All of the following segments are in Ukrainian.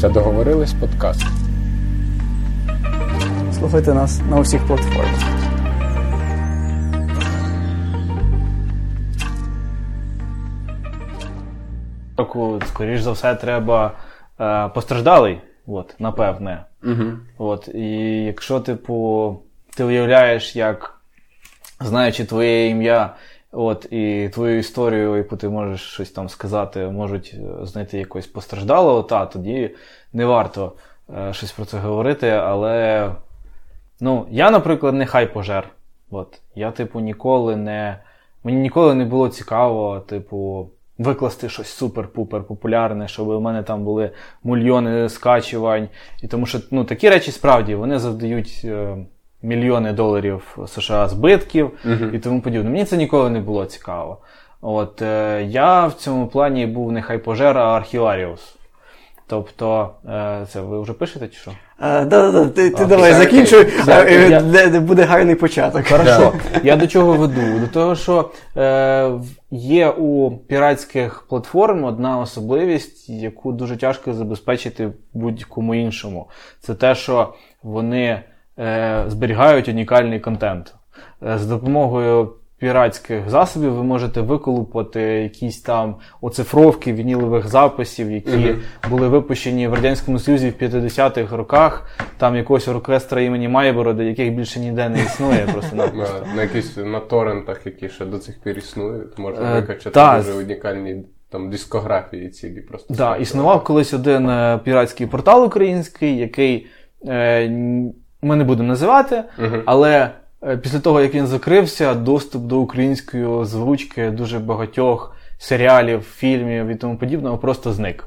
Це договорились подкаст. Слухайте нас на усіх платформах. Скоріше за все, треба е, постраждалий, от, напевне. Угу. От, І якщо, типу, ти уявляєш, як знаючи твоє ім'я, от, і твою історію, яку ти можеш щось там сказати, можуть е, знайти якось постраждалого, та тоді не варто е, щось про це говорити. Але ну, я, наприклад, не хай пожер. От. Я, типу, ніколи не. Мені ніколи не було цікаво, типу, викласти щось супер-пупер популярне, щоб у мене там були мільйони скачувань. І тому що ну, такі речі справді вони завдають. Е, мільйони доларів США збитків uh-huh. і тому подібне. Мені це ніколи не було цікаво. От е, я в цьому плані був не хайпожер, а архіваріус. Тобто, е, це ви вже пишете чи що? А, да, да, Ти ти давай закінчуй, е, де буде гарний початок. Хорошо. Я до чого веду? До того, що е, є у піратських платформ одна особливість, яку дуже тяжко забезпечити будь-кому іншому. Це те, що вони е, зберігають унікальний контент. Е, з допомогою піратських засобів ви можете виколупати якісь там оцифровки вінілових записів, які uh-huh. були випущені в Радянському Союзі в 50-х роках, там якогось оркестра імені Майборода, яких більше ніде не існує. просто На на якісь на торрентах, які ще до цих пір існують, можна е, викачати дуже унікальні. Там дискографії цілі просто. Так, да, існував колись один е, піратський портал український, який е, ми не будемо називати, uh-huh. але е, після того, як він закрився, доступ до української озвучки дуже багатьох серіалів, фільмів і тому подібного просто зник.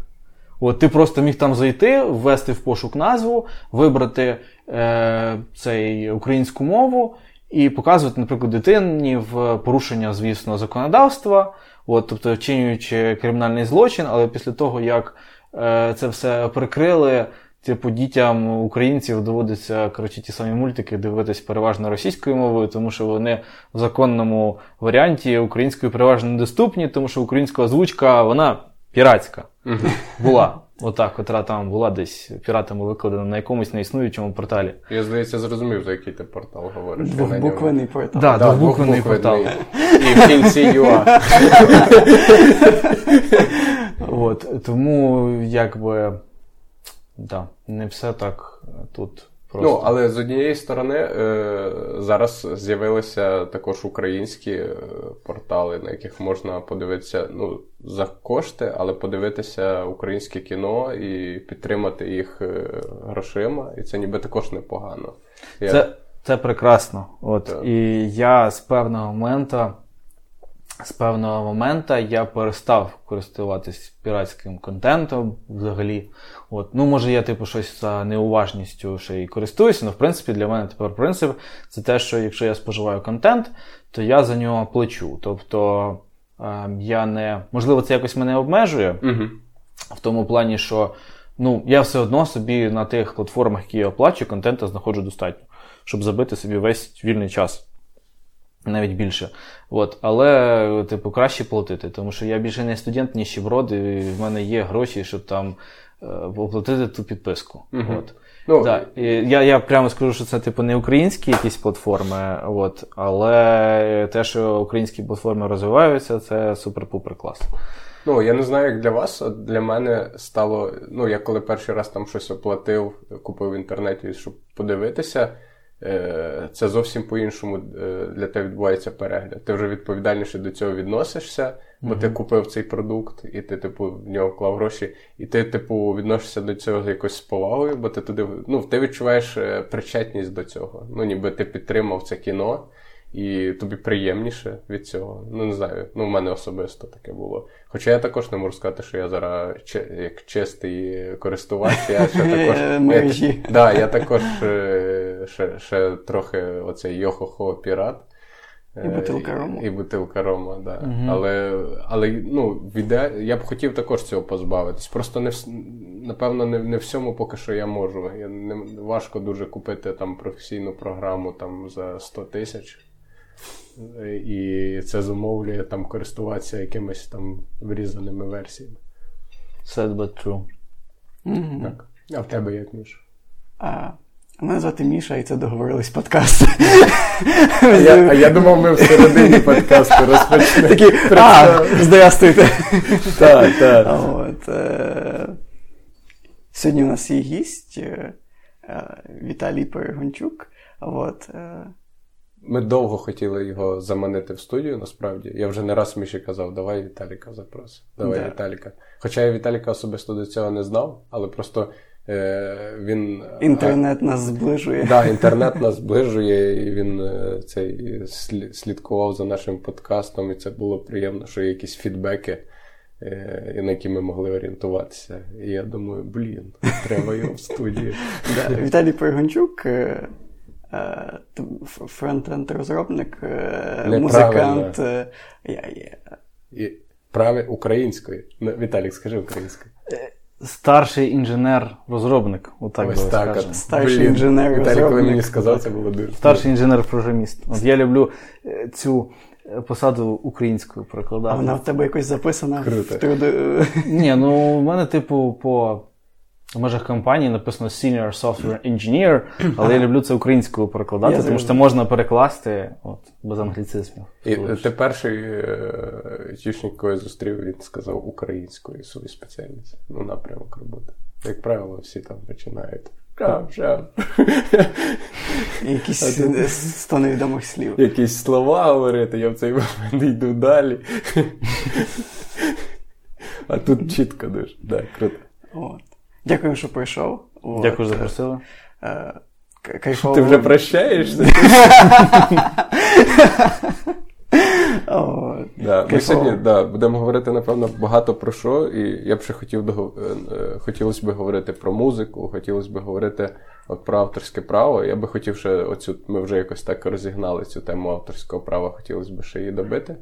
От Ти просто міг там зайти, ввести в пошук назву, вибрати е, цей українську мову і показувати, наприклад, дитині в порушення, звісно, законодавства, от, тобто вчинюючи кримінальний злочин, але після того, як е, це все прикрили. Типу, дітям українців доводиться коротше, ті самі мультики дивитись переважно російською мовою, тому що вони в законному варіанті українською переважно недоступні, тому що українська озвучка, вона піратська була. Отак, котра там була десь піратами викладена на якомусь неіснуючому порталі. Я, здається, зрозумів, за який ти портал говориш. Двохбуквений портал. Да, да, двохбуквений портал. І в кінці UA. От, Тому, якби. Да, не все так е, тут. Просто. Ну, але з однієї сторони, е, зараз з'явилися також українські е, портали, на яких можна подивитися ну, за кошти, але подивитися українське кіно і підтримати їх грошима. І це ніби також непогано. Я... Це це прекрасно. От, І я з певного моменту з певного моменту я перестав користуватись піратським контентом взагалі. От. Ну, може, я типу щось за неуважністю ще й користуюся, але в принципі для мене тепер принцип це те, що якщо я споживаю контент, то я за нього плачу. Тобто е, я не. Можливо, це якось мене обмежує угу. в тому плані, що ну, я все одно собі на тих платформах, які я оплачую, контенту знаходжу достатньо, щоб забити собі весь вільний час. Навіть більше. От. Але, типу, краще платити, тому що я більше не студент, ні щеброд, і в мене є гроші, щоб там оплатити ту підписку. Угу. От. Ну, да. і я я прямо скажу, що це типу не українські якісь платформи, от, але те, що українські платформи розвиваються, це супер-пупер клас. Ну, я не знаю, як для вас, а для мене стало. Ну, я коли перший раз там щось оплатив, купив в інтернеті, щоб подивитися. Е, це зовсім по-іншому е, для тебе відбувається перегляд. Ти вже відповідальніше до цього відносишся, бо mm-hmm. ти купив цей продукт, і ти, типу, в нього вклав гроші, і ти, типу, відносишся до цього якось з повагою, бо ти туди ну, ти відчуваєш е, причетність до цього. Ну, ніби ти підтримав це кіно і тобі приємніше від цього. Ну, не знаю, ну в мене особисто таке було. Хоча я також не можу сказати, що я зараз як чистий користувач, я ще також. Мережі. Да, я також е, ще ще трохи оцей йохохо пірат. І бутилка рома. І бутилка рома, да. Угу. Але але ну, віде... я б хотів також цього позбавитись. Просто не напевно не не всьому поки що я можу. Я не Важко дуже купити там професійну програму там за 100 тисяч і це зумовлює там користуватися якимись там врізаними версіями. Sad but true. Mm-hmm. Так. А в тебе як Міш? А, Мене звати Міша, і це договорились подкаст. А я, а я думав, ми всередині подкасту розпочнемо. Такі, а, здравствуйте. Так, так. От, е, Сьогодні у нас є гість е, Віталій Перегончук. От, е, Ми довго хотіли його заманити в студію, насправді. Я вже не раз Міші казав, давай Віталіка запрос. Давай Да. Віталіка. Хоча я Віталіка особисто до цього не знав, але просто е, він. інтернет нас зближує. Так, да, інтернет нас зближує, і він е, цей слідкував за нашим подкастом, і це було приємно, що є якісь фідбеки, е, на які ми могли орієнтуватися. І я думаю, блін, треба його в студії. Віталій е, е, ф- фронтенд розробник, е, музикант. е, І праве українською. Ну, Віталік, скажи українською. Старший інженер-розробник, отак Ось так. от. Старший Блін, інженер, Віталій, коли мені сказав, це було дуже. Старший інженер-програміст. От я люблю е, цю е, посаду українською А вона в тебе якось записана Круто. в труди. Ні, ну в мене, типу, по в межах компанії написано Senior Software Engineer, але я люблю це українською перекладати, Я тому що це можна перекласти от, без англіцизмів. І е, ти перший е, чішник, кого я зустрів, він сказав українською свою спеціальність. Ну, напрямок роботи. Як правило, всі там починають. Якісь е, сто невідомих слів. Якісь слова говорити, я в цей момент йду далі. А тут чітко дуже. Да, круто. От. Дякую, що прийшов. От. Дякую, що запросили. Е, Кайфово. Ти вже прощаєшся? Да, ми сьогодні да, будемо говорити, напевно, багато про що, і я б ще хотів догов- е, е, хотілося б говорити про музику, хотілося б говорити от, про авторське право. Я би хотів ще оцю, ми вже якось так розігнали цю тему авторського права, хотілося б ще її добити.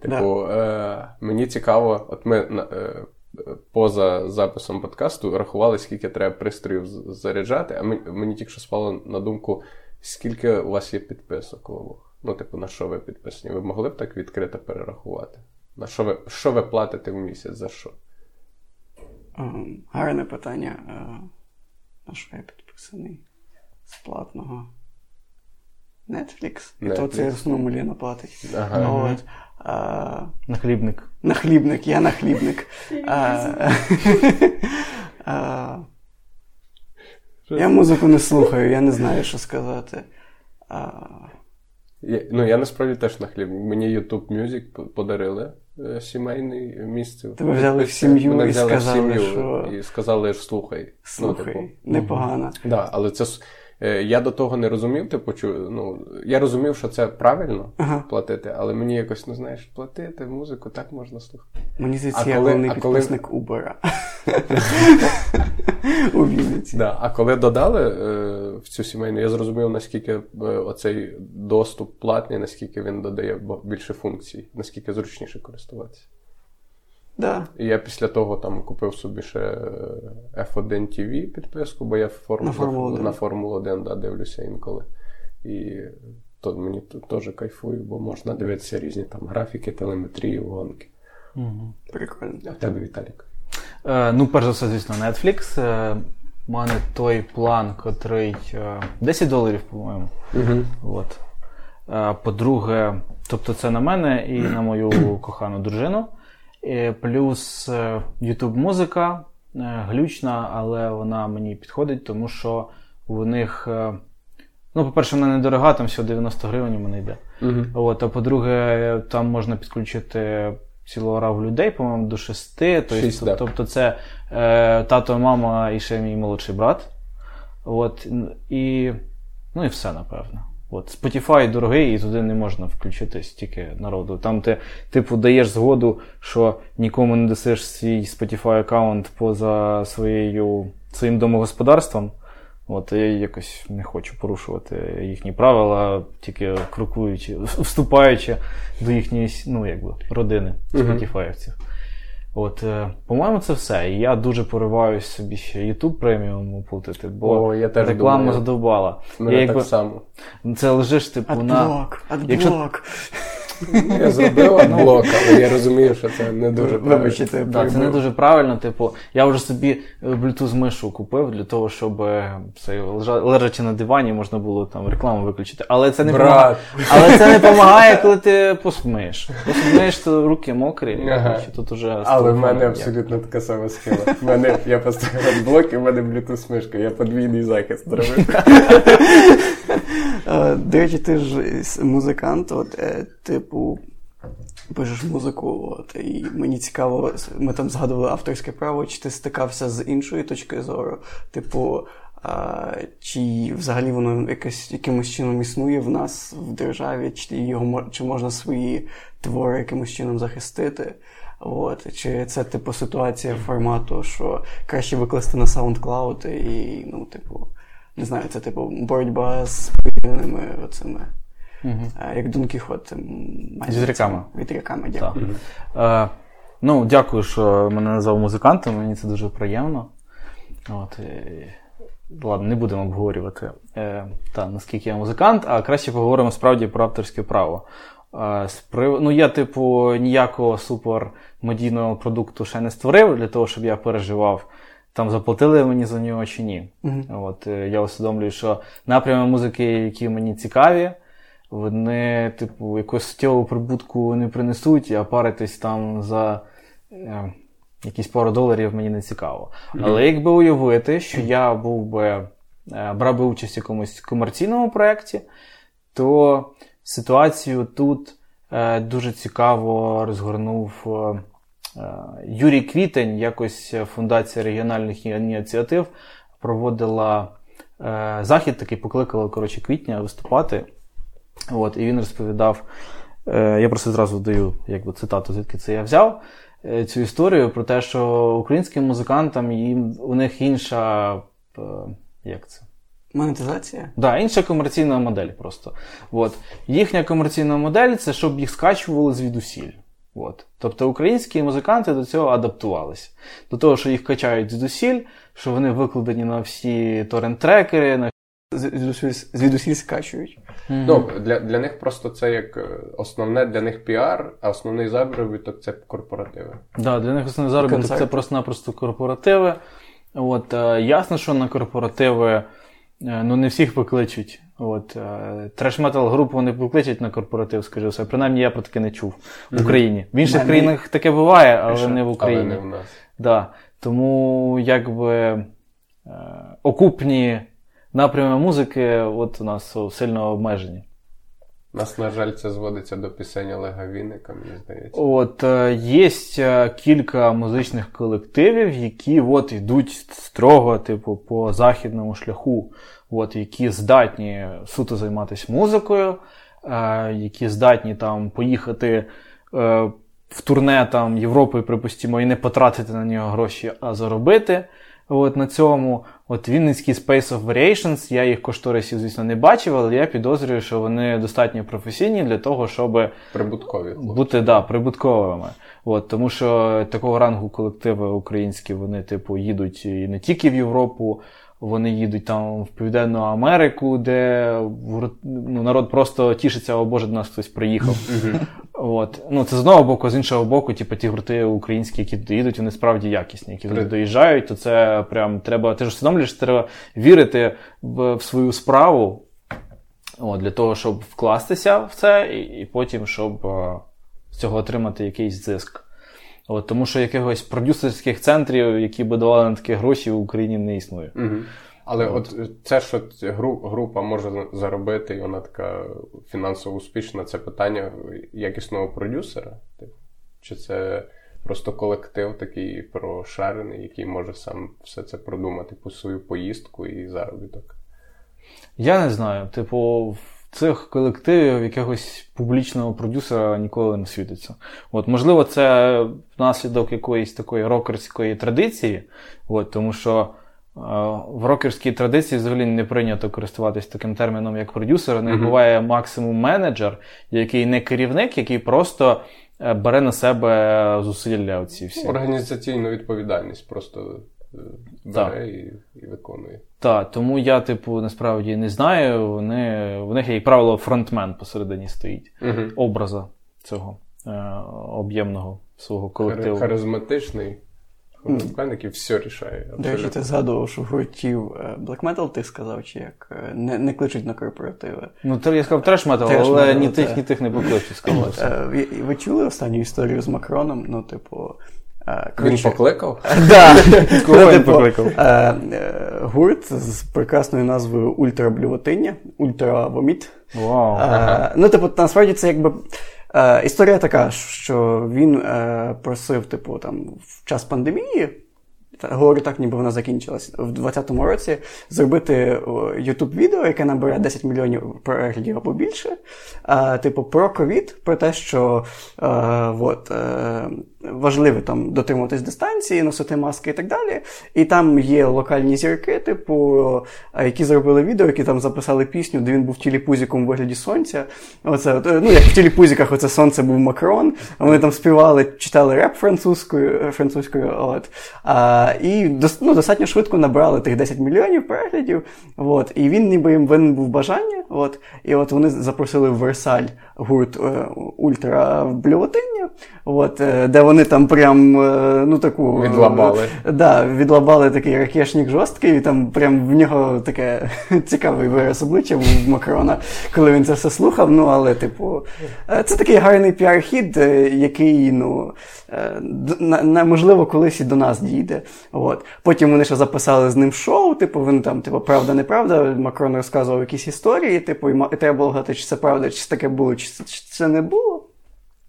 Типу, е, мені цікаво, от ми е, поза записом подкасту рахували, скільки треба пристроїв заряджати, а мені, мені тільки що спало на думку, скільки у вас є підписок у обох. Ну, типу, на що ви підписані? Ви могли б так відкрито перерахувати? На що ви, що ви платите в місяць за що? Ем, Гарне питання. Е, На що я підписаний? З платного. Netflix. І то це в основному Ліна платить. Ага. От. А, На хлібник. на хлібник, я на хлібник. А, а, я музику не слухаю, я не знаю, що сказати. А, Я, ну, я насправді теж на хліб. Мені YouTube Music подарили е, сімейний місце. Тебе взяли в сім'ю Мене і взяли в сказали, сім'ю що- І сказали, що слухай. слухай, Ну, типу, непогано. Да, але це я до того не розумів, типу, чу, ну, я розумів, що це правильно Ага. платити, але мені якось, ну знаєш, платити музику так можна слухати. Мені здається, я коли- головний коли- підписник Убера. У Вінниці. Да. А коли додали е, в цю сімейну, я зрозумів, наскільки е, оцей доступ платний, наскільки він додає більше функцій, наскільки зручніше користуватися. Да. І я після того там купив собі ще е, F1 TV підписку, бо я в форму, На Формулу 1. на Формулу 1 да, дивлюся інколи. І то мені теж кайфую, бо можна дивитися різні там графіки, телеметрію, гонки. Прикольно. А тебе Віталік. Е, ну, перш за все, звісно, Netflix. Е, у мене той план, котрий е, 10 доларів, по-моєму. Угу. От. Е, По-друге, тобто це на мене і на мою кохану дружину. Е, Плюс е, YouTube музика е, глючна, але вона мені підходить, тому що у них. е, Ну, по-перше, вона недорога, там всього 90 гривень у мене йде. Угу. От, а по-друге, там можна підключити цілу ораву людей, по-моєму, до шести. Тобто, Шість, да. тобто це е, тато, мама і ще мій молодший брат. От, і, ну і все, напевно. От, Spotify дорогий, і туди не можна включити стільки народу. Там ти, типу, даєш згоду, що нікому не дасиш свій Spotify аккаунт поза своєю, своїм домогосподарством. От, я якось не хочу порушувати їхні правила, тільки крокуючи, вступаючи до їхньої ну, якби, родини спотіфаївців. От, е, по-моєму, це все. І я дуже пориваюсь собі ще YouTube преміум оплатити, бо О, я теж реклама думаю. задовбала. Мене я, так якби, само. Це лежиш, типу, на. Адблок, Якщо- адблок. Я зробила блок, але я розумію, що це не дуже Вибачте, це Да, це не дуже правильно. Типу, я вже собі е, Bluetooth мишу купив для того, щоб е, це, лежа- лежачи на дивані, можна було там рекламу виключити. Але це не Брат. помагає. Але це не допомагає, коли ти посмиєш. Посмиєш, то руки мокрі, Ага. що тут уже Але в мене як. абсолютно така сама схема. В мене я поставив блок, і в мене Bluetooth мишка. Я подвійний захист зробив. Е, До речі, ти ж музикант, от, е, типу, пишеш музику, от, і мені цікаво, ми там згадували авторське право, чи ти стикався з іншої точки зору? Типу, а, чи взагалі воно якось, якимось чином існує в нас в державі, чи, його, чи можна свої твори якимось чином захистити? От, чи це типу ситуація формату, що краще викласти на SoundCloud і, ну, типу, не знаю, це типу боротьба з повільними оцими. е, Як Дон Кіхот. З вітряками. цими Вітряками, Так. дякую. Е, ну, дякую, що мене назвав музикантом, мені це дуже приємно. От, ладно, не будемо обговорювати, е, та, наскільки я музикант, а краще поговоримо справді про авторське право. Е, з Ну, я, типу, ніякого супер медійного продукту ще не створив для того, щоб я переживав. Там заплатили мені за нього чи ні. От, е, я усвідомлюю, що напрями музики, які мені цікаві, вони, типу, якусь суттєву прибутку не принесуть, а паритись там за е, якісь пару доларів мені не цікаво. Але якби уявити, що я був би, е, брав би участь в якомусь комерційному проєкті, то ситуацію тут е, дуже цікаво розгорнув е, Юрій Квітень, якось Фундація регіональних ініціатив проводила е, захід, такий покликала коротше, квітня виступати. От, і він розповідав. е, Я просто зразу даю якби, цитату, звідки це я взяв. е, Цю історію про те, що українським музикантам їм, у них інша. е, Як це? Монетизація? Да, інша комерційна модель просто. От. Їхня комерційна модель це щоб їх скачували звідусіль. От. Тобто українські музиканти до цього адаптувалися. До того, що їх качають звідусіль, що вони викладені на всі торрент-трекери, на Звідусіль звідусіль скачують. Ну, для, для них просто це як е, основне для них піар, а основний заробіток це корпоративи. Да, для них основний заробіток Концерти. це просто-напросто корпоративи. От, е, ясно, що на корпоративи е, ну, не всіх покличуть. От, треш-метал групу не покличуть на корпоратив, скажу все. Принаймні я про таке не чув в Україні. В інших країнах таке буває, але не в Але Україні. не в нас. Да. Тому якби е, окупні напрями музики от у нас сильно обмежені. Нас, на жаль, це зводиться до пісень Олега Вінника, мені здається. От е, є е, кілька музичних колективів, які от йдуть строго, типу, по західному шляху, от, які здатні суто займатися музикою, е, які здатні там поїхати в турне там Європи, припустимо, і не потратити на нього гроші, а заробити. От на цьому, от Вінницький Space of Variations, я їх кошторисів, звісно, не бачив, але я підозрюю, що вони достатньо професійні для того, щоб Прибуткові. бути да, прибутковими. От, тому що такого рангу колективи українські, вони, типу, їдуть і не тільки в Європу, вони їдуть там в Південну Америку, де ну, народ просто тішиться, о Боже, до нас хтось приїхав. От. Ну, це з одного боку, з іншого боку, типу, ті гурти українські, які туди їдуть, вони справді якісні. Які туди доїжджають, то це прям треба. Ти ж усвідомлюєш, треба вірити в, в свою справу. От, для того, щоб вкластися в це, і, і потім, щоб е, з цього отримати якийсь зиск. От, тому що якихось продюсерських центрів, які би давали на такі гроші, в Україні не існує. Мгм. Але от е, це, що група може заробити, і вона така фінансово успішна, це питання якісного продюсера? Типу? Чи це просто колектив такий прошарений, який може сам все це продумати по свою поїздку і заробіток? Я не знаю. Типу, цих колективів якогось публічного продюсера ніколи не світиться. От, можливо, це внаслідок якоїсь такої рокерської традиції, от, тому що. е, В рокерській традиції взагалі не прийнято користуватись таким терміном, як продюсер. Них Мгм. буває максимум менеджер, який не керівник, який просто е, бере на себе зусилля оці всі. Організаційну відповідальність просто е, бере і, і виконує. Так, тому я, типу, насправді не знаю. Вони, в них, як правило, фронтмен посередині стоїть. Угу. Образа. цього е, об'ємного свого колективу. Харизматичний. Художник все рішає. До речі, ти згадував, що гуртів е, Black Metal ти сказав, чи як е, не не кличуть на корпоративи. Ну, я сказав треш метал, але ні тих, ні тих не покличуть, скажу. Ви, ви чули останню історію з Макроном? Ну, типу. Він покликав? Так. Він покликав? Гурт з прекрасною назвою Ультраблювотиння, Ультравоміт. Ну, типу, насправді це якби. Е, Історія така, що він е, просив, типу, там, в час пандемії, говорю так, ніби вона закінчилась, в 2020 році зробити youtube відео яке набере 10 мільйонів переглядів або більше. Е, типу, про ковід, про те, що е, от, е, важливо там дотримуватись дистанції, носити маски і так далі. І там є локальні зірки, типу, які зробили відео, які там записали пісню, де він був тіліпузіком у вигляді сонця. Оце, ну, як в тіліпузіках, оце сонце був Макрон. Вони там співали, читали реп французькою. французькою от. А, І ну, достатньо швидко набрали тих 10 мільйонів переглядів. От. І він ніби їм винен був бажання. От. І от вони запросили в Версаль гурт е, ультраблювотиння, от, е, де вони там прям е, ну таку відлабали. Да, відлабали такий ракешник жорсткий, і там прям в нього таке цікавий вираз обличчя був Макрона, коли він це все слухав. Ну, але, типу, це такий гарний піар-хід, який, ну, можливо, колись і до нас дійде. От. Потім вони ще записали з ним шоу, типу, він там, типу, правда, неправда. Макрон розказував якісь історії, типу, і треба було гадати, чи це правда, чи це таке було, чи це не було.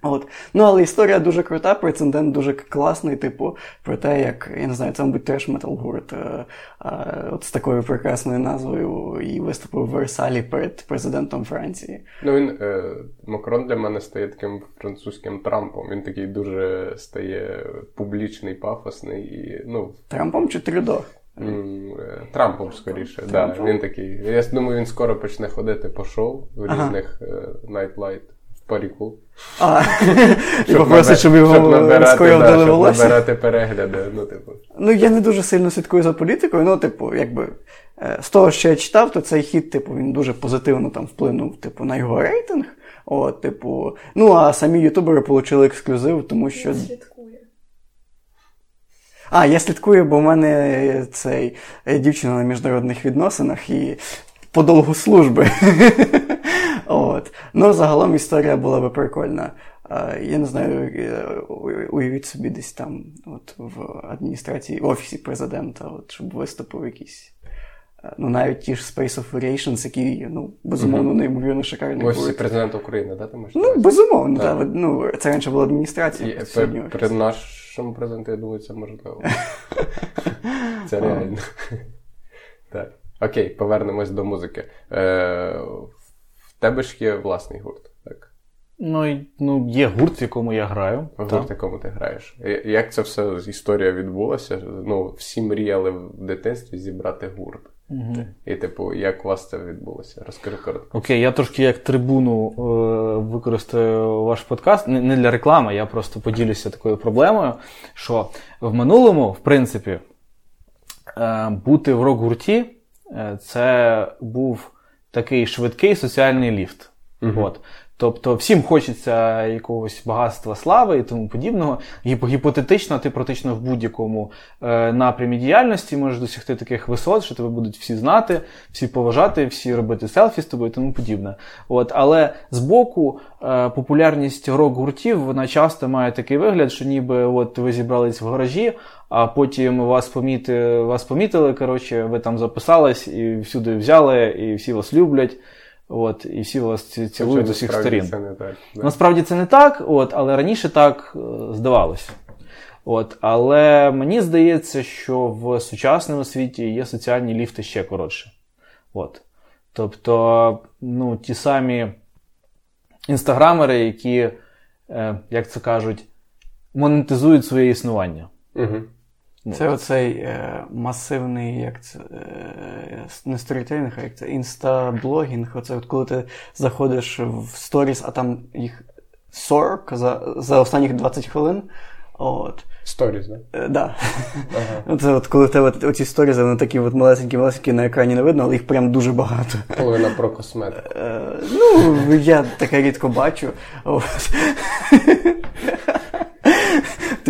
От. Ну, але історія дуже крута, прецедент дуже класний, типу, про те, як, я не знаю, це, мабуть, теж метал гурт от з такою прекрасною назвою і виступив в Версалі перед президентом Франції. Ну, він е, Макрон для мене стає таким французьким Трампом. Він такий дуже стає публічний, пафосний. і, ну... Трампом чи Трюдо? Е, Трампом скоріше. Трампом? Да, він такий. Я думаю, він скоро почне ходити по шоу в різних Nightlight паріку. А, і попросить, щоб його скоїв волосся. набирати перегляди. Ну, типу. Ну, я не дуже сильно слідкую за політикою, ну, типу, якби. Е, з того, що я читав, то цей хід, типу, він дуже позитивно там вплинув типу, на його рейтинг. От, типу, Ну, а самі ютубери отримали ексклюзив, тому що. Слідкує. А, я слідкую, бо в мене цей е, дівчина на міжнародних відносинах і по довгу служби. От. Ну, загалом історія була би прикольна. Я не знаю, е, уявіть собі десь там, от в адміністрації, в офісі президента, от, щоб виступив якийсь. Е, ну, навіть ті ж Space of Variations, які, ну, безумовно, неймовірно шикарні. В офісі президента України, да, можеш? Ну, безумовно, так. Да. Ну, це раніше була адміністрація. При, при нашому президенту, я думаю, це можливо. Це реально. Так. Окей, повернемось до музики. Е, тебе ж є власний гурт, так? Ну, ну є гурт, в якому я граю. Гурт, в якому ти граєш. Як це все історія відбулася? Ну, всі мріяли в дитинстві зібрати гурт. Угу. І, типу, як у вас це відбулося? Розкажи коротко. Окей, я трошки як трибуну е, використаю ваш подкаст. Не, не для реклами, я просто поділюся такою проблемою, що в минулому, в принципі, е, бути в рок-гурті е, це був такий швидкий соціальний ліфт. Uh-huh. От. Тобто всім хочеться якогось багатства слави і тому подібного. Гіпотетично, ти практично в будь-якому е, напрямі діяльності можеш досягти таких висот, що тебе будуть всі знати, всі поважати, всі робити селфі з тобою і тому подібне. От, Але з боку е, популярність рок-гуртів вона часто має такий вигляд, що ніби от ви зібрались в гаражі, а потім вас поміти, вас помітили, коротше, ви там записались і всюди взяли, і всі вас люблять. От, І всі вас цілують з усіх сторін. Це не так, да. Насправді це не так, от, але раніше так е, здавалося. От, Але мені здається, що в сучасному світі є соціальні ліфти ще коротше. От. Тобто, ну, ті самі інстаграмери, які, е, як це кажуть, монетизують своє існування. Угу. Ну, це оцей е, масивний, як це е, не сторітелінг, а як це інстаблогінг. Оце от коли ти заходиш в сторіс, а там їх 40 за за останніх 20 хвилин. От. Сторіз, да? Е, да. Ага. Це от коли в тебе оці сторізи, вони такі от малесенькі-малесенькі на екрані не видно, але їх прям дуже багато. Половина про косметику. Е, ну, я таке рідко бачу.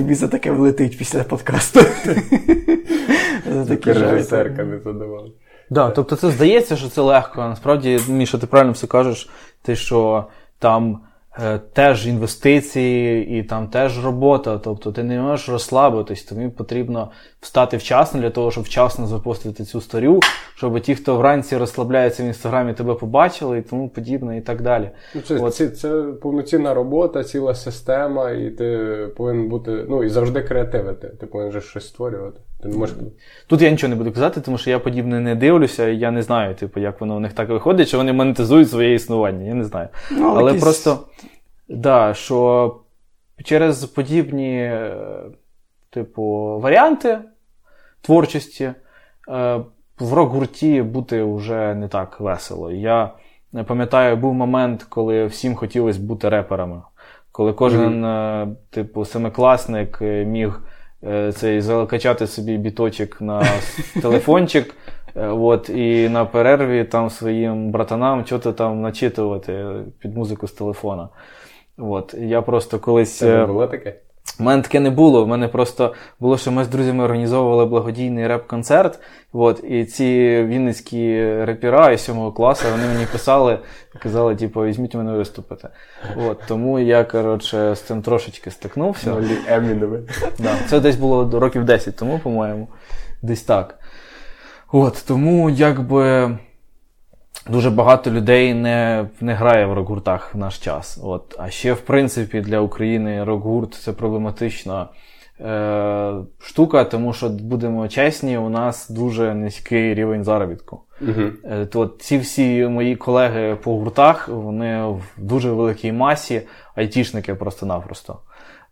Тобі за таке влетить після подкасту. Такі Режисерка не задавала. Да, тобто це здається, що це легко. Насправді, Міша, ти правильно все кажеш, ти що там теж інвестиції і там теж робота. Тобто ти не можеш розслабитись, тобі потрібно встати вчасно для того, щоб вчасно запустити цю сторю, щоб ті, хто вранці розслабляється в інстаграмі, тебе побачили і тому подібне, і так далі. Ну, Це От. це, це повноцінна робота, ціла система, і ти повинен бути, ну і завжди креативити. Ти повинен же щось створювати. Ти можеш... Тут я нічого не буду казати, тому що я подібне не дивлюся, і я не знаю, типу, як воно у них так виходить, чи вони монетизують своє існування. Я не знаю. Ну, Але якісь... просто да, що через подібні, е, типу, варіанти творчості е, в рок-гурті бути вже не так весело. Я пам'ятаю, був момент, коли всім хотілося бути реперами. Коли кожен, mm-hmm. типу, семикласник міг цей закачати собі біточок на телефончик, от, і на перерві там своїм братанам що-то там начитувати під музику з телефона. От, Я просто колись. Це було таке? У мене таке не було. У мене просто було, що ми з друзями організовували благодійний реп-концерт. От, І ці вінницькі репіра із 7 класу вони мені писали казали, типу, візьміть мене виступити. От, Тому я коротше, з цим трошечки стикнувся. Да, Це десь було років 10 тому, по-моєму. Десь так. От, Тому якби. Дуже багато людей не не грає в рок-гуртах в наш час. От. А ще, в принципі, для України рок-гурт це проблематична е, штука, тому що, будемо чесні, у нас дуже низький рівень заробітку. Е, то Ці всі мої колеги по гуртах, вони в дуже великій масі, айтішники просто-напросто.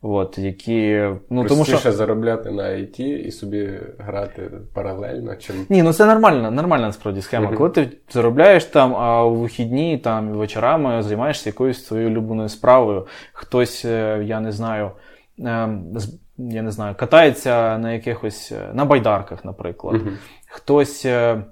От, які, ну, тому що... заробляти на IT і собі грати паралельно. чим... Ні, ну це нормальна, нормальна насправді схема. Uh-huh. Коли ти заробляєш там, а у вихідні там вечорами займаєшся якоюсь своєю улюбленою справою. Хтось, е, я не знаю, ем, я не знаю, катається на якихось е, на байдарках, наприклад. Uh-huh. Хтось. Е,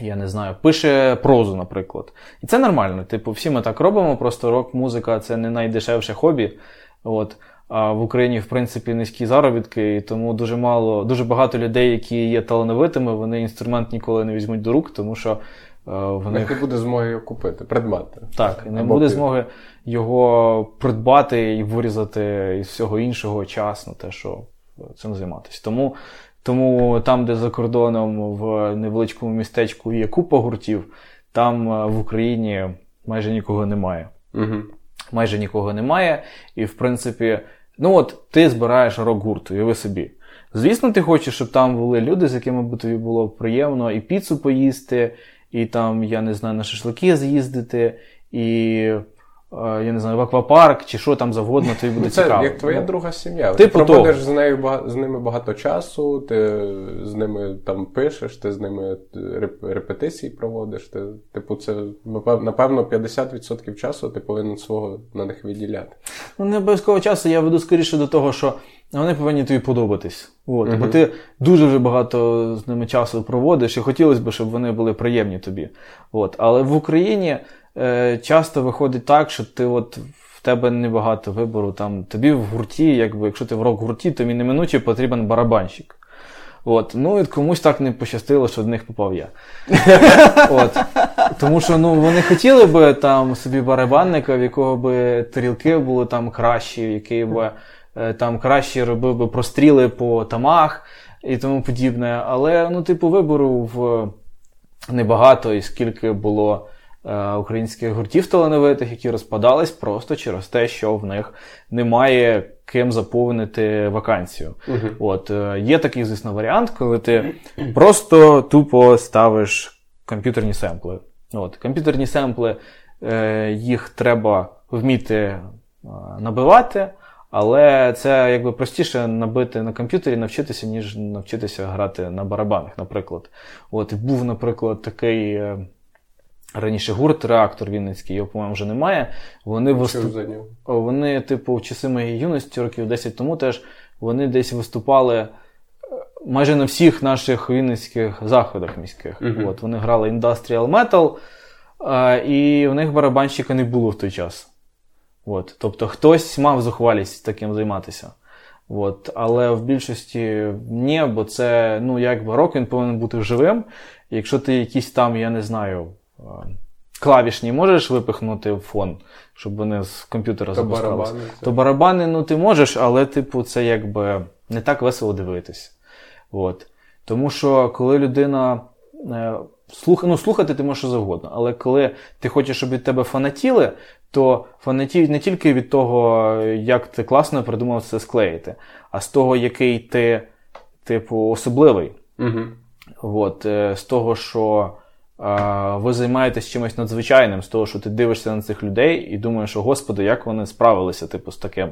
я не знаю, пише прозу, наприклад. І це нормально. Типу, всі ми так робимо, просто рок-музика це не найдешевше хобі. От. А в Україні, в принципі, низькі заробітки, і тому дуже мало, дуже багато людей, які є талановитими, вони інструмент ніколи не візьмуть до рук, тому що е, в них не буде змоги його купити, придбати. Так, не Або буде змоги його придбати і вирізати із всього іншого час на те, що цим займатися. Тому тому там, де за кордоном в невеличкому містечку є купа гуртів, там е, в Україні майже нікого немає. Угу. Майже нікого немає. І, в принципі, Ну от ти збираєш рок-гурт, уяви собі. Звісно, ти хочеш, щоб там були люди, з якими б тобі було приємно і піцу поїсти, і там, я не знаю, на шашлики з'їздити, і я не знаю, в аквапарк чи що там завгодно, тобі буде це цікаво. Як твоя друга сім'я. Ти типу проводиш з нею з ними багато часу, ти з ними там пишеш, ти з ними репетиції проводиш. Ти, Типу, це напевно 50% часу ти повинен свого на них виділяти. Ну, не обов'язково часу, я веду скоріше до того, що вони повинні тобі подобатись. От, uh Бо ти дуже вже багато з ними часу проводиш, і хотілося б, щоб вони були приємні тобі. От. Але в Україні е, часто виходить так, що ти от. В тебе небагато вибору. Там Тобі в гурті, якби, якщо ти в рок-гурті, тобі неминуче потрібен барабанщик. От. Ну і комусь так не пощастило, що до них попав я. От. Тому що ну, вони хотіли би там собі барабанника, в якого би тарілки були там кращі, який би е, там краще робив би простріли по тамах і тому подібне. Але, ну, типу, вибору в небагато, і скільки було. Е, українських гуртів талановитих, які розпадались просто через те, що в них немає ким заповнити вакансію. uh От е, Є такий, звісно, варіант, коли ти просто тупо ставиш комп'ютерні семпли. От, Комп'ютерні семпли, е, їх треба вміти набивати. Але це якби простіше набити на комп'ютері, навчитися, ніж навчитися грати на барабанах, наприклад. От Був, наприклад, такий раніше гурт Реактор Вінницький, його, по-моєму, вже немає. Вони нього. Вони, типу, в часи моєї юності, років 10 тому теж, вони десь виступали е, майже на всіх наших вінницьких заходах міських. Мгм. От, вони грали Industrial Metal, е, і в них барабанщика не було в той час. От, тобто хтось мав зухвалість таким займатися. От, але в більшості ні, бо це, ну, якби рок він повинен бути живим. Якщо ти якісь там, я не знаю, клавішні можеш випихнути в фон, щоб вони з комп'ютера запускалися, то барабани, ну, ти можеш, але, типу, це якби не так весело дивитись. От. Тому що коли людина. е, Слух, ну, слухати ти можеш що завгодно, але коли ти хочеш, щоб від тебе фанатіли, то фанатіють не тільки від того, як ти класно придумав це склеїти, а з того, який ти, типу, особливий. Мгм. От, е, з того, що ви займаєтесь чимось надзвичайним, з того, що ти дивишся на цих людей і думаєш, о Господи, як вони справилися, типу, з таким.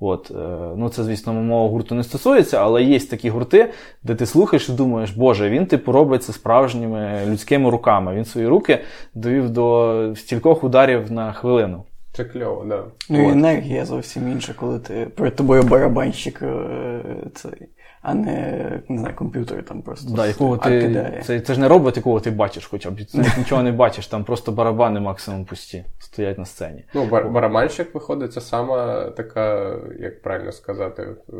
От, е, ну, це, звісно, мого гурту не стосується, але є такі гурти, де ти слухаєш і думаєш, Боже, він, типу, робить це справжніми людськими руками. Він свої руки довів до стількох ударів на хвилину. Це кльово, да. Ну і енергія зовсім інша, коли ти перед тобою барабанщик, е, цей, а не, не знаю, комп'ютер там просто Да, якого ти, це, це ж не робот, якого ти бачиш хоча б. Ти нічого не бачиш, там просто барабани максимум пусті стоять на сцені. Ну, бар- барабанщик виходить, це сама така, як правильно сказати, е,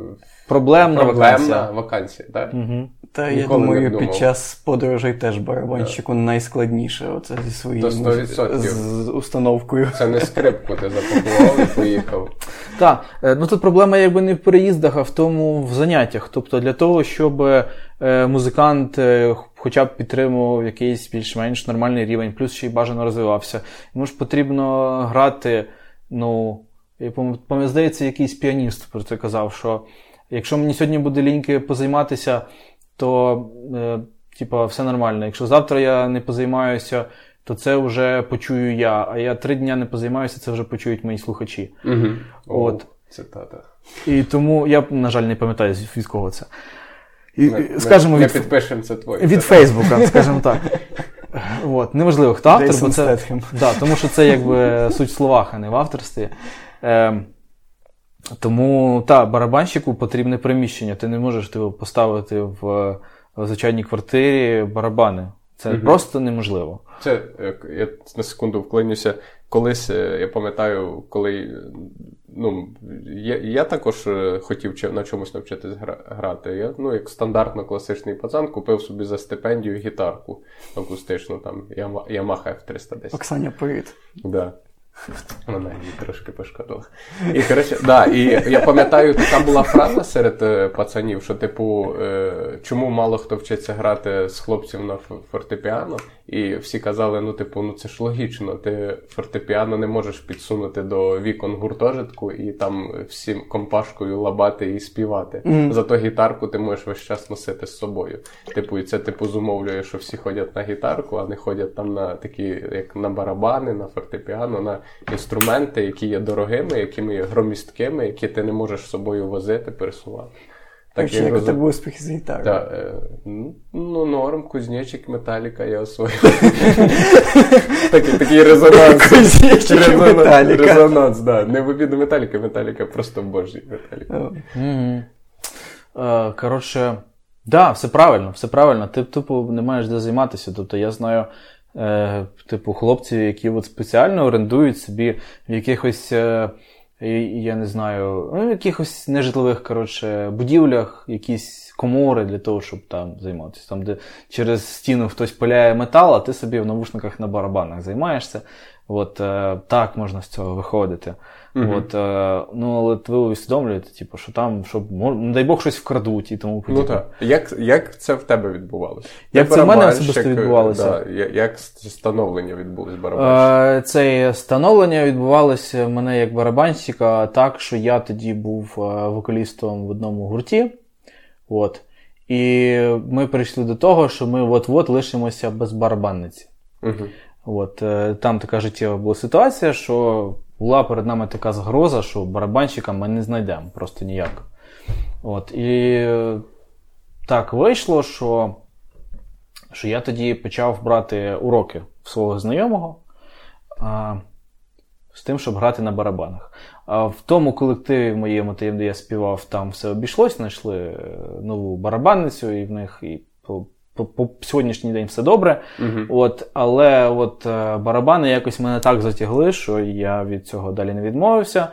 Проблемна, проблемна вакансія. вакансія. так? Угу. Та я Ніколи думаю, думав. під час подорожей теж барабанщику найскладніше оце зі 100%. з установкою. Це не скрипку ти запакував і поїхав. Так, е, ну тут проблема якби не в переїздах, а в тому в заняттях. Тобто для того, щоб е, музикант е, хоча б підтримував якийсь більш-менш нормальний рівень, плюс ще й бажано розвивався. Йому ж потрібно грати, ну, я пам'ятаю, здається, якийсь піаніст про це казав, що якщо мені сьогодні буде ліньки позайматися, то е, типа, все нормально. Якщо завтра я не позаймаюся, то це вже почую я, а я три дня не позаймаюся, це вже почують мої слухачі. Угу. От. Цитата. І тому я, на жаль, не пам'ятаю, від кого це. І, Ми, скажімо, ми, від, ми підпишемо це твоє. від Фейсбука, скажімо так. От, неважливо, хто автор, бо це. Да, тому що це якби суть в словах, а не в авторстві. Ем, тому та, барабанщику потрібне приміщення. Ти не можеш типу, поставити в, в звичайній квартирі барабани. Це Мгм. просто неможливо. Це е, я на секунду вклинюся. Колись е, я пам'ятаю, коли ну, я, я також е, хотів на чомусь навчитись грати. Я, ну, як стандартно класичний пацан, купив соби за стипендію гітарку акустичну, там Yamaha F310. Оксаня, привіт. Да. Вона її трошки пошкодила. І, коротше, да, і я пам'ятаю, така була фраза серед е, пацанів, що, типу, е, чому мало хто вчиться грати з хлопців на фортепіано, і всі казали: ну, типу, ну це ж логічно, ти фортепіано не можеш підсунути до вікон гуртожитку і там всім компашкою лабати і співати. Мгм. Зато гітарку ти можеш весь час носити з собою. Типу, і це типу зумовлює, що всі ходять на гітарку, а не ходять там на такі, як на барабани, на фортепіано, на інструменти, які є дорогими, якими є громісткими, які ти не можеш з собою возити, пересувати. Так, я як у тебе успіхи з гітарою? та, е, ну, норм, кузнечик, металіка, я освоїв. такий, такий резонанс. Кузнечик Резонанс, Металіка. Резонанс, да. Не в обіду металіка, металіка, просто божий металіка. Коротше, да, все правильно, все правильно. Ти, типу, не маєш де займатися. Тобто я знаю, е, типу, хлопців, які от спеціально орендують собі в якихось. Е, я не знаю, ну, якихось нежитлових коротше, будівлях якісь комори для того, щоб там займатися. Там, де через стіну хтось пиляє метал, а ти собі в навушниках на барабанах займаєшся. От е, так можна з цього виходити. Мгм. От, е, ну, але ви усвідомлюєте, типу, що там, щоб, не дай Бог, щось вкрадуть і тому Ну так. Як, як це в тебе відбувалося? Як це в мене особисто відбувалося? Да, як становлення відбулось барабанщика? Е, Це становлення відбувалося в мене як барабанщика так, що я тоді був е, вокалістом в одному гурті. От. І ми прийшли до того, що ми от-от лишимося без барабанниці. Угу. От, е, там така життєва була ситуація, що була перед нами така загроза, що барабанщика ми не знайдемо просто ніяк. От, і е, так вийшло, що що я тоді почав брати уроки в свого знайомого а, з тим, щоб грати на барабанах. А в тому колективі моєму, де я співав, там все обійшлось, знайшли е, нову барабанницю, і в них і по, по, сьогоднішній день все добре. Угу. От, Але от е, барабани якось мене так затягли, що я від цього далі не відмовився,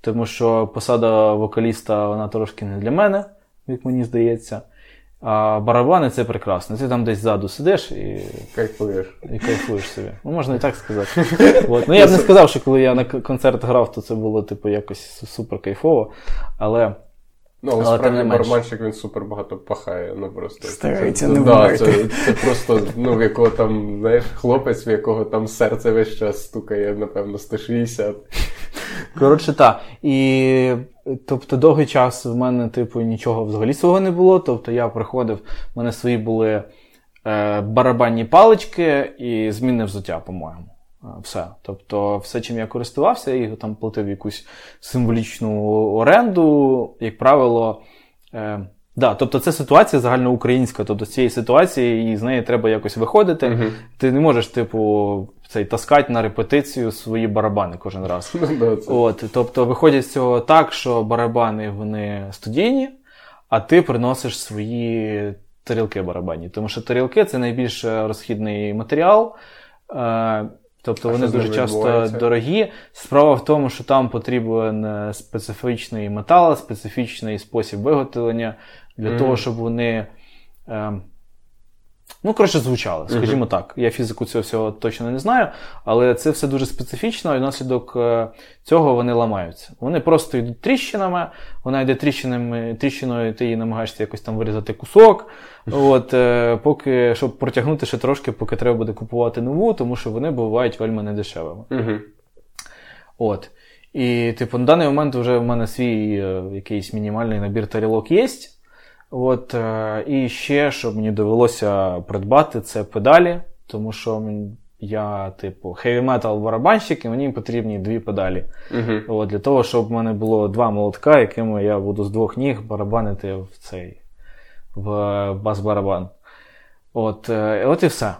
тому що посада вокаліста вона трошки не для мене, як мені здається. А барабани це прекрасно. Ти там десь ззаду сидиш і Кайфуєш. і кайфуєш собі. Ну, можна і так сказати. От. Ну, я б не сказав, що коли я на концерт грав, то це було типу якось супер кайфово. Але Ну, але Але справді барабанщик він супер багато пахає. Ну просто Старається це, не да, це, це просто, ну, в якого там, знаєш, хлопець, в якого там серце весь час стукає, напевно, 160. Коротше, так. І тобто довгий час в мене, типу, нічого взагалі свого не було. Тобто я приходив, в мене свої були е, барабанні палички і змінне взуття, по-моєму. Все. Тобто, все, чим я користувався, і там платив якусь символічну оренду, як правило. Е, да, тобто це ситуація загальноукраїнська. Тобто з цієї ситуації і з неї треба якось виходити. Мгм. Ти не можеш, типу, цей таскати на репетицію свої барабани кожен раз. От, тобто виходить з цього так, що барабани вони студійні, а ти приносиш свої тарілки барабанні. Тому що тарілки це найбільш е, розхідний матеріал. Е, Тобто А вони дуже часто відбувається? дорогі. Справа в тому, що там потрібен е, специфічний метал, специфічний спосіб виготовлення для mm. того, щоб вони. Е, Ну, коротше, звучали, скажімо так. Я фізику цього всього точно не знаю, але це все дуже специфічно, і внаслідок е, цього вони ламаються. Вони просто йдуть тріщинами, вона йде тріщинами, тріщиною, ти її намагаєшся якось там вирізати кусок. От, е, поки, щоб протягнути ще трошки, поки треба буде купувати нову, тому що вони бувають вельми недешевими. От. І, типу, на даний момент вже в мене свій е, якийсь мінімальний набір тарілок є. От, е, і ще, щоб мені довелося придбати, це педалі, тому що я, типу, metal барабанщик, і мені потрібні дві педалі. Мгм. От, для того, щоб в мене було два молотка, якими я буду з двох ніг барабанити в цей в бас-барабан. От, е, от і все.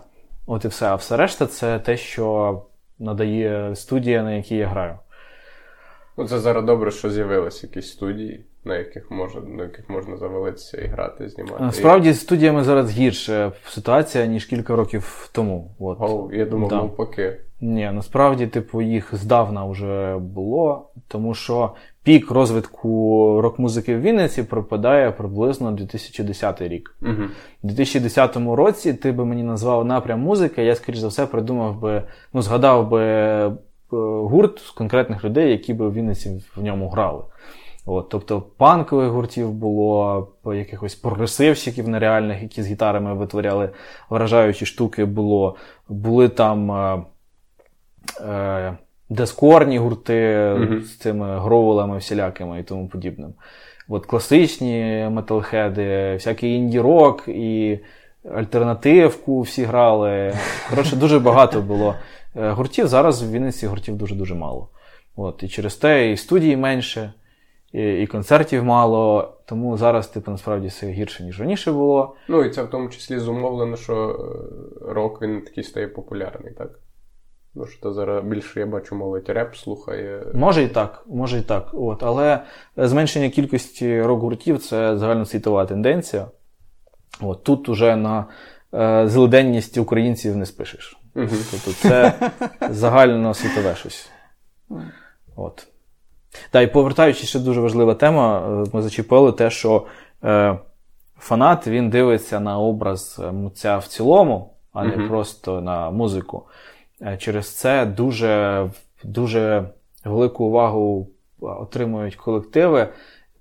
От і все. А все решта це те, що надає студія, на якій я граю. Ну, це зараз добре, що з'явились якісь студії, на яких можна, на яких можна завалитися і грати, знімати. Насправді з студіями зараз гірша ситуація, ніж кілька років тому. От. О, я думав, Да. навпаки. Ні, насправді, типу, їх здавна вже було, тому що пік розвитку рок-музики в Вінниці припадає приблизно 2010 рік. Угу. У 2010 році ти би мені назвав напрям музики, я, скоріш за все, придумав би, ну, згадав би е, гурт з конкретних людей, які би в Вінниці в ньому грали. От, тобто панкових гуртів було, якихось прогресивщиків нереальних, які з гітарами витворяли вражаючі штуки, було. Були там е, е, дескорні гурти Мгм. з цими гроволами всілякими і тому подібним. От класичні металхеди, всякий інді-рок і альтернативку всі грали. Коротше, дуже багато було е, гуртів. Зараз в Вінниці гуртів дуже-дуже мало. От, і через те і студії менше, і, і концертів мало. Тому зараз, типу, насправді все гірше, ніж раніше було. Ну, і це в тому числі зумовлено, що е, рок він такий стає популярний, так? Ну, що то зараз більше я бачу молодь реп слухає. Може і так, може і так. От, але зменшення кількості рок-гуртів це загальносвітова тенденція. От, тут уже на е, злиденність українців не спишеш. Мгм. Тобто це загальносвітове щось. От. Та, і повертаючись, ще дуже важлива тема, е, ми зачепили те, що е, фанат він дивиться на образ митця в цілому, а не Мгм. просто на музику. Е, Через це дуже, дуже велику увагу отримують колективи,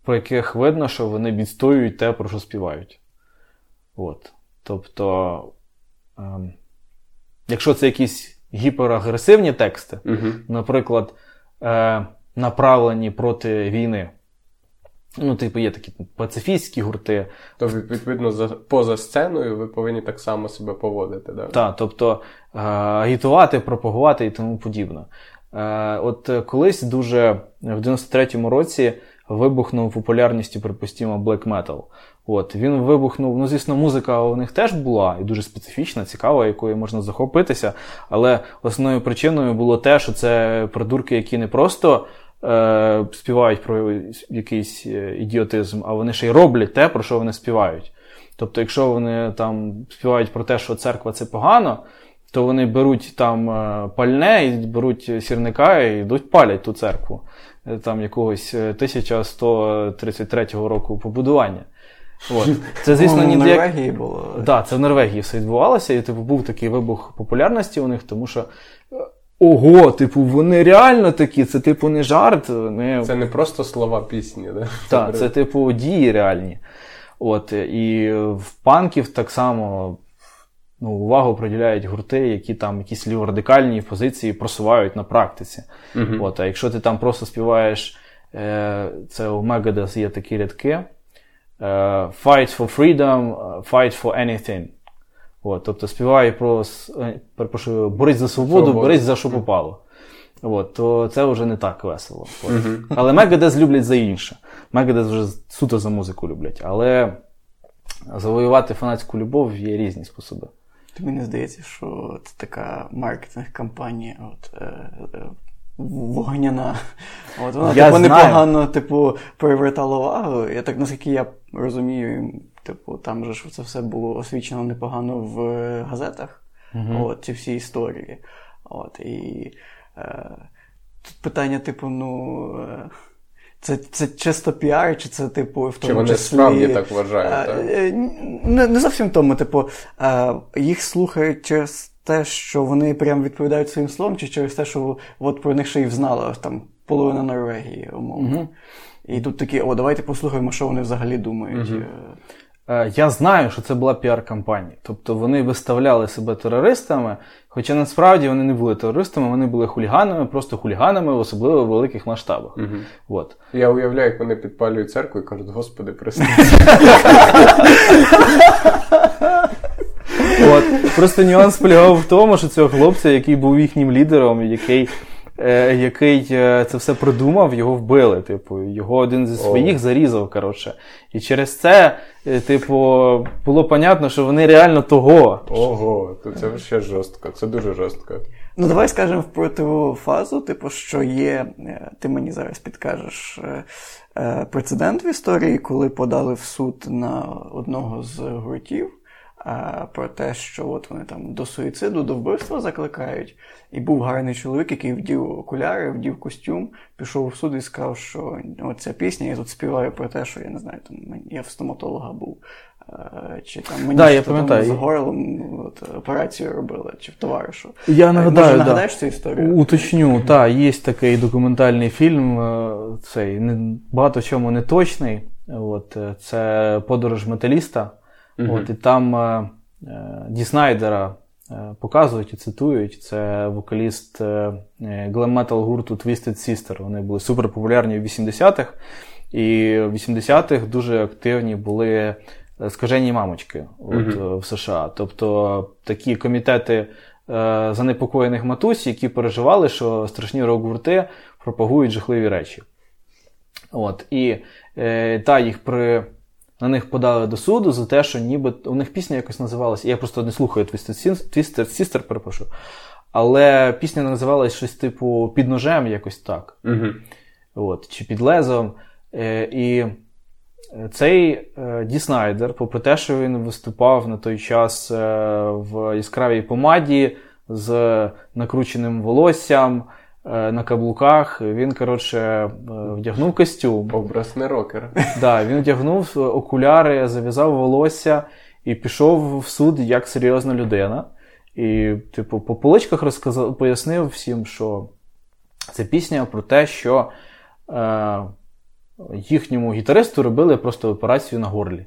про яких видно, що вони відстоюють те, про що співають. От. Тобто, ем, якщо це якісь гіперагресивні тексти, Мгм. наприклад, е, направлені проти війни. Ну, типу, є такі пацифістські гурти. То відповідно за поза сценою ви повинні так само себе поводити, да? Та, тобто е, агітувати, пропагувати і тому подібне. Е, от колись дуже в 93-му році вибухнув популярністю, припустимо, black metal. От, Він вибухнув. Ну, звісно, музика у них теж була і дуже специфічна, цікава, якою можна захопитися. Але основною причиною було те, що це придурки, які не просто е, співають про якийсь е, ідіотизм, а вони ще й роблять те, про що вони співають. Тобто, якщо вони там співають про те, що церква це погано, то вони беруть там е, пальне і беруть сірника і йдуть палять ту церкву там якогось 1133 року побудування. От. Це, звісно, ніде... в Норвегії було. Так, да, це в Норвегії все відбувалося, і типу, був такий вибух популярності у них, тому що. Ого, типу, вони реально такі, це типу не жарт. Не... Це не просто слова пісні, да? Так, це, типу, дії реальні. От, І в панків так само ну, увагу приділяють гурти, які там якісь ліворадикальні позиції просувають на практиці. Uh-huh. От, А якщо ти там просто співаєш, е, це у Megadeth є такі рядки. Е, fight for freedom, fight for anything. От, Тобто співає про е, перепрошую, борись за свободу, Свободу. борись за що попало. От, То це вже не так весело. Uh-huh. Але Megadeth люблять за інше. Megadeth вже суто за музику люблять. Але завоювати фанатську любов є різні способи. Не здається, що це така маркетинг-кампанія. От, е, е, вогняна. От Вона я типу, непогано типу, привертала увагу. Я так, наскільки я розумію, типу, там же ж це все було освічено непогано в газетах. uh От, Ці всі історії. От, І е, тут питання, типу, ну. Е, це це чисто піар, чи це, типу, в тому Чи вони числі... справді так вважають? А, так? Е, не не зовсім тому, типу, а, їх слухають через те, що вони прям відповідають своїм словом, чи через те, що от про них ще й взнала там половина Норвегії, умовно. Угу. І тут такі, о, давайте послухаємо, що вони взагалі думають. Угу. Я знаю, що це була піар-кампанія. Тобто вони виставляли себе терористами, хоча насправді вони не були терористами, вони були хуліганами, просто хуліганами, особливо в великих масштабах. Угу. От. Я уявляю, як вони підпалюють церкву і кажуть, Господи, прости. От. Просто нюанс полягав в тому, що цього хлопця, який був їхнім лідером, який е, який е, це все придумав, його вбили. Типу, Його один зі своїх О. зарізав. коротше. І через це, е, типу, було понятно, що вони реально того. Ого, то це ще жорстко, це дуже жорстко. Ну, давай скажемо в противу фазу, типу, що є, е, ти мені зараз підкажеш е, прецедент в історії, коли подали в суд на одного з гуртів про те, що от вони там до суїциду, до вбивства закликають. І був гарний чоловік, який вдів окуляри, вдів костюм, пішов в суд і сказав, що ця пісня, я тут співаю про те, що я не знаю, там я в стоматолога був. Чи там мені да, я пам'ятаю. з горлом от, операцію робили, чи в товаришу. Я нагадаю, Може, нагадаєш да. цю історію? Уточню, так, є такий документальний фільм, цей не, багато в чому не точний. От, Це подорож металіста. Mm-hmm. От, І там е, е, Ді Снайдера е, показують і цитують. Це вокаліст е, глем-метал гурту Twisted Sister. Вони були суперпопулярні в 80-х. І в 80-х дуже активні були скажені мамочки от, mm-hmm. в США. Тобто такі комітети е, занепокоєних матусь, які переживали, що страшні рок-гурти пропагують жахливі речі. От, І е, та їх при на них подали до суду за те, що ніби у них пісня якось називалася. Я просто не слухаю Twisted Sister, перепрошую. Але пісня називалась щось типу під ножем, якось так. Угу. От, Чи під лезом. Е, І цей е, Ді Снайдер, попри те, що він виступав на той час е, в яскравій помаді з накрученим волоссям. Е, на каблуках. Він, коротше, е, вдягнув костюм. Образ не рокер. Да, Він вдягнув окуляри, зав'язав волосся і пішов в суд як серйозна людина. І, типу, по поличках розказав, пояснив всім, що це пісня про те, що е, їхньому гітаристу робили просто операцію на горлі.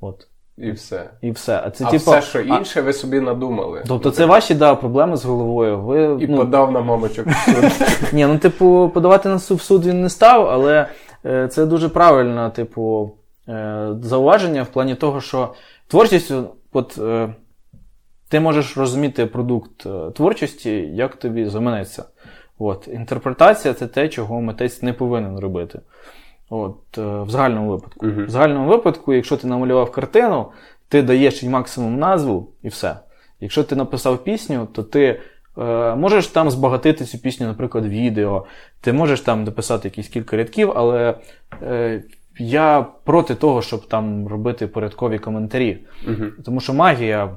От. І все. І все. А це а типу, все, що інше, а... ви собі надумали. Тобто це ваші да, проблеми з головою. Ви, І ну... подав на мамочок в суд. Ні, ну, типу, подавати на суд в суд він не став, але е, це дуже правильне, типу, е, зауваження в плані того, що творчістю, от е, ти можеш розуміти продукт е, творчості, як тобі заманеться. От. Інтерпретація це те, чого митець не повинен робити. От, е, В загальному випадку. Uh-huh. В загальному випадку, якщо ти намалював картину, ти даєш їй максимум назву і все. Якщо ти написав пісню, то ти е, можеш там збагатити цю пісню, наприклад, відео, ти можеш там дописати якісь кілька рядків, але е, я проти того, щоб там робити порядкові коментарі. Uh-huh. Тому що магія,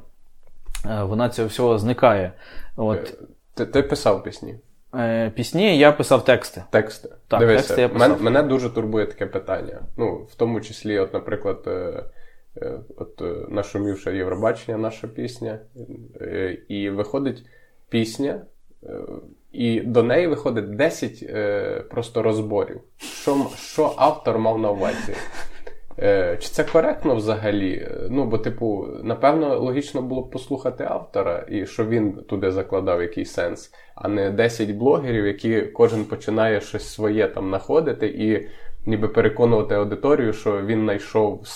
е, вона цього всього зникає. От. Е, ти, ти писав пісні? Е, пісні я писав тексти. Тексти. Так, Дивися, тексти я писав. Мен, мене дуже турбує таке питання. Ну, в тому числі, от, наприклад, е, е, от нашумівша Євробачення, наша пісня, і виходить пісня, і до неї виходить 10 просто розборів. Що, Що автор мав на увазі? Е, чи це коректно взагалі? Ну, бо, типу, напевно, логічно було б послухати автора, і що він туди закладав якийсь сенс, а не 10 блогерів, які кожен починає щось своє там знаходити і ніби переконувати аудиторію, що він знайшов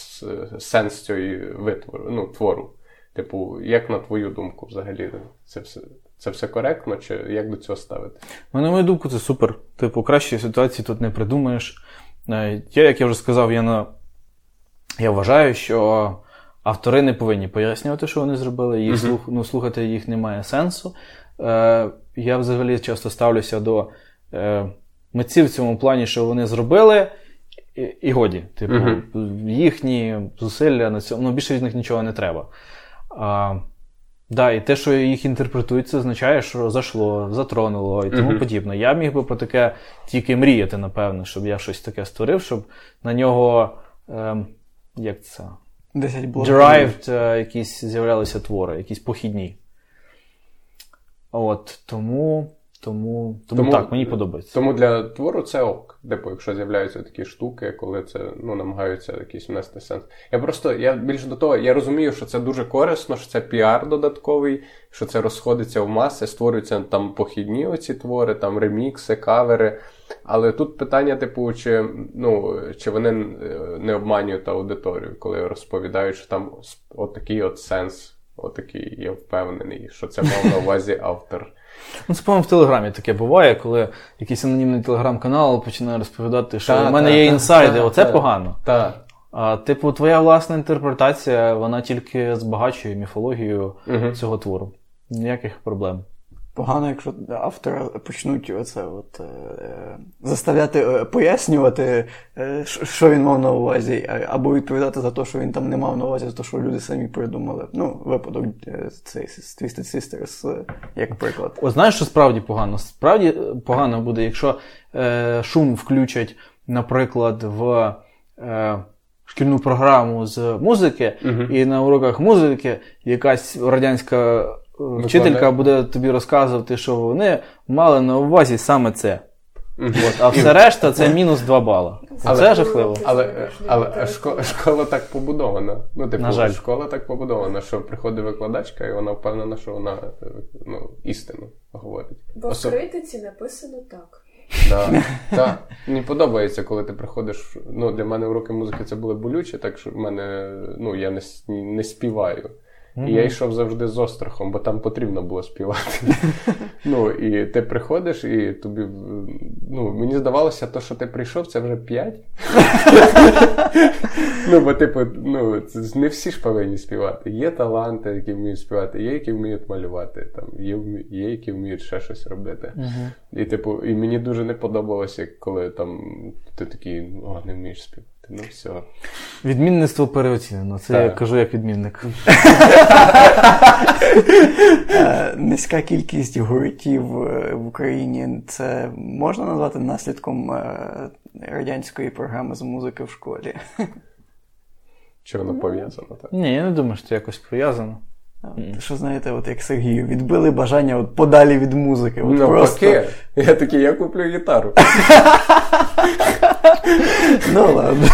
сенс цієї витвору, ну, твору. Типу, як на твою думку, взагалі, це все це все коректно, чи як до цього ставити? Ну, на мою думку, це супер. Типу, кращої ситуації тут не придумаєш. Е, я, як я вже сказав, я на я вважаю, що автори не повинні пояснювати, що вони зробили, їх слух, ну, слухати їх немає сенсу. Е, Я взагалі часто ставлюся до е, митців в цьому плані, що вони зробили, і, і годі. Типу, uh-huh. їхні зусилля на цьому, ну, більше від них нічого не треба. А, Да, І те, що їх інтерпретують, це означає, що зайшло, затронуло і тому uh-huh. подібне. Я міг би про таке тільки мріяти, напевно, щоб я щось таке створив, щоб на нього. Е, як це? 10 Derived е, якісь з'являлися твори, якісь похідні. От, тому. Тому, тому, тому так, мені подобається. Тому для твору це ок. Типу, якщо з'являються такі штуки, коли це ну, намагаються якийсь внести сенс. Я просто я більше до того, я розумію, що це дуже корисно, що це піар додатковий, що це розходиться в маси, створюються там похідні оці твори, там ремікси, кавери. Але тут питання, типу, чи ну, чи вони не обманюють аудиторію, коли розповідають, що там отакий от сенс, отакий, я впевнений, що це мав на увазі автор. Ну, це, по-моєму, в Телеграмі таке буває, коли якийсь анонімний телеграм-канал починає розповідати, що в мене є інсайди, оце погано. Так. А, типу, твоя власна інтерпретація, вона тільки збагачує міфологію угу. цього твору. Ніяких проблем. Погано, якщо автора почнуть оце от, е, заставляти е, пояснювати, е, що він мав на увазі, або відповідати за те, що він там не мав на увазі, за те, що люди самі придумали. Ну, випадок е, цей з Twisted Sisters, е, як приклад. О, знаєш, що справді погано? Справді е, погано буде, якщо е, шум включать, наприклад, в. Шкільну програму з музики, uh і на уроках музики якась радянська вчителька буде тобі розказувати, що вони мали на увазі саме це. От, А все решта це мінус 2 бали. Але, це жахливо. Але але школа, школа так побудована. Ну, типу, На жаль. Школа так побудована, що приходить викладачка, і вона впевнена, що вона ну, істину говорить. Бо в критиці написано так. Да, да. Мені подобається, коли ти приходиш. Ну, Для мене уроки музики це були болючі, так що в мене ну, я не, не співаю. Mm-hmm. І я йшов завжди з острахом, бо там потрібно було співати. Ну, і ти приходиш, і тобі. Ну, мені здавалося, то, що ти прийшов, це вже п'ять. Ну, бо, типу, ну, не всі ж повинні співати. Є таланти, які вміють співати, є, які вміють малювати, там, є, є які вміють ще щось робити. І, типу, і мені дуже не подобалося, коли там ти такий, о, не вмієш співати. Ну, все. Відмінництво переоцінено. Це так. я кажу як відмінник. Е, низька кількість гуртів е, в Україні це можна назвати наслідком е, радянської програми з музики в школі. Чорно пов'язано? так? Ні, я не думаю, що це якось пов'язано. Що знаєте, от як Сергію, відбили бажання от подалі від музики. От ну, просто... Я такий, я куплю гітару. Ну ладно.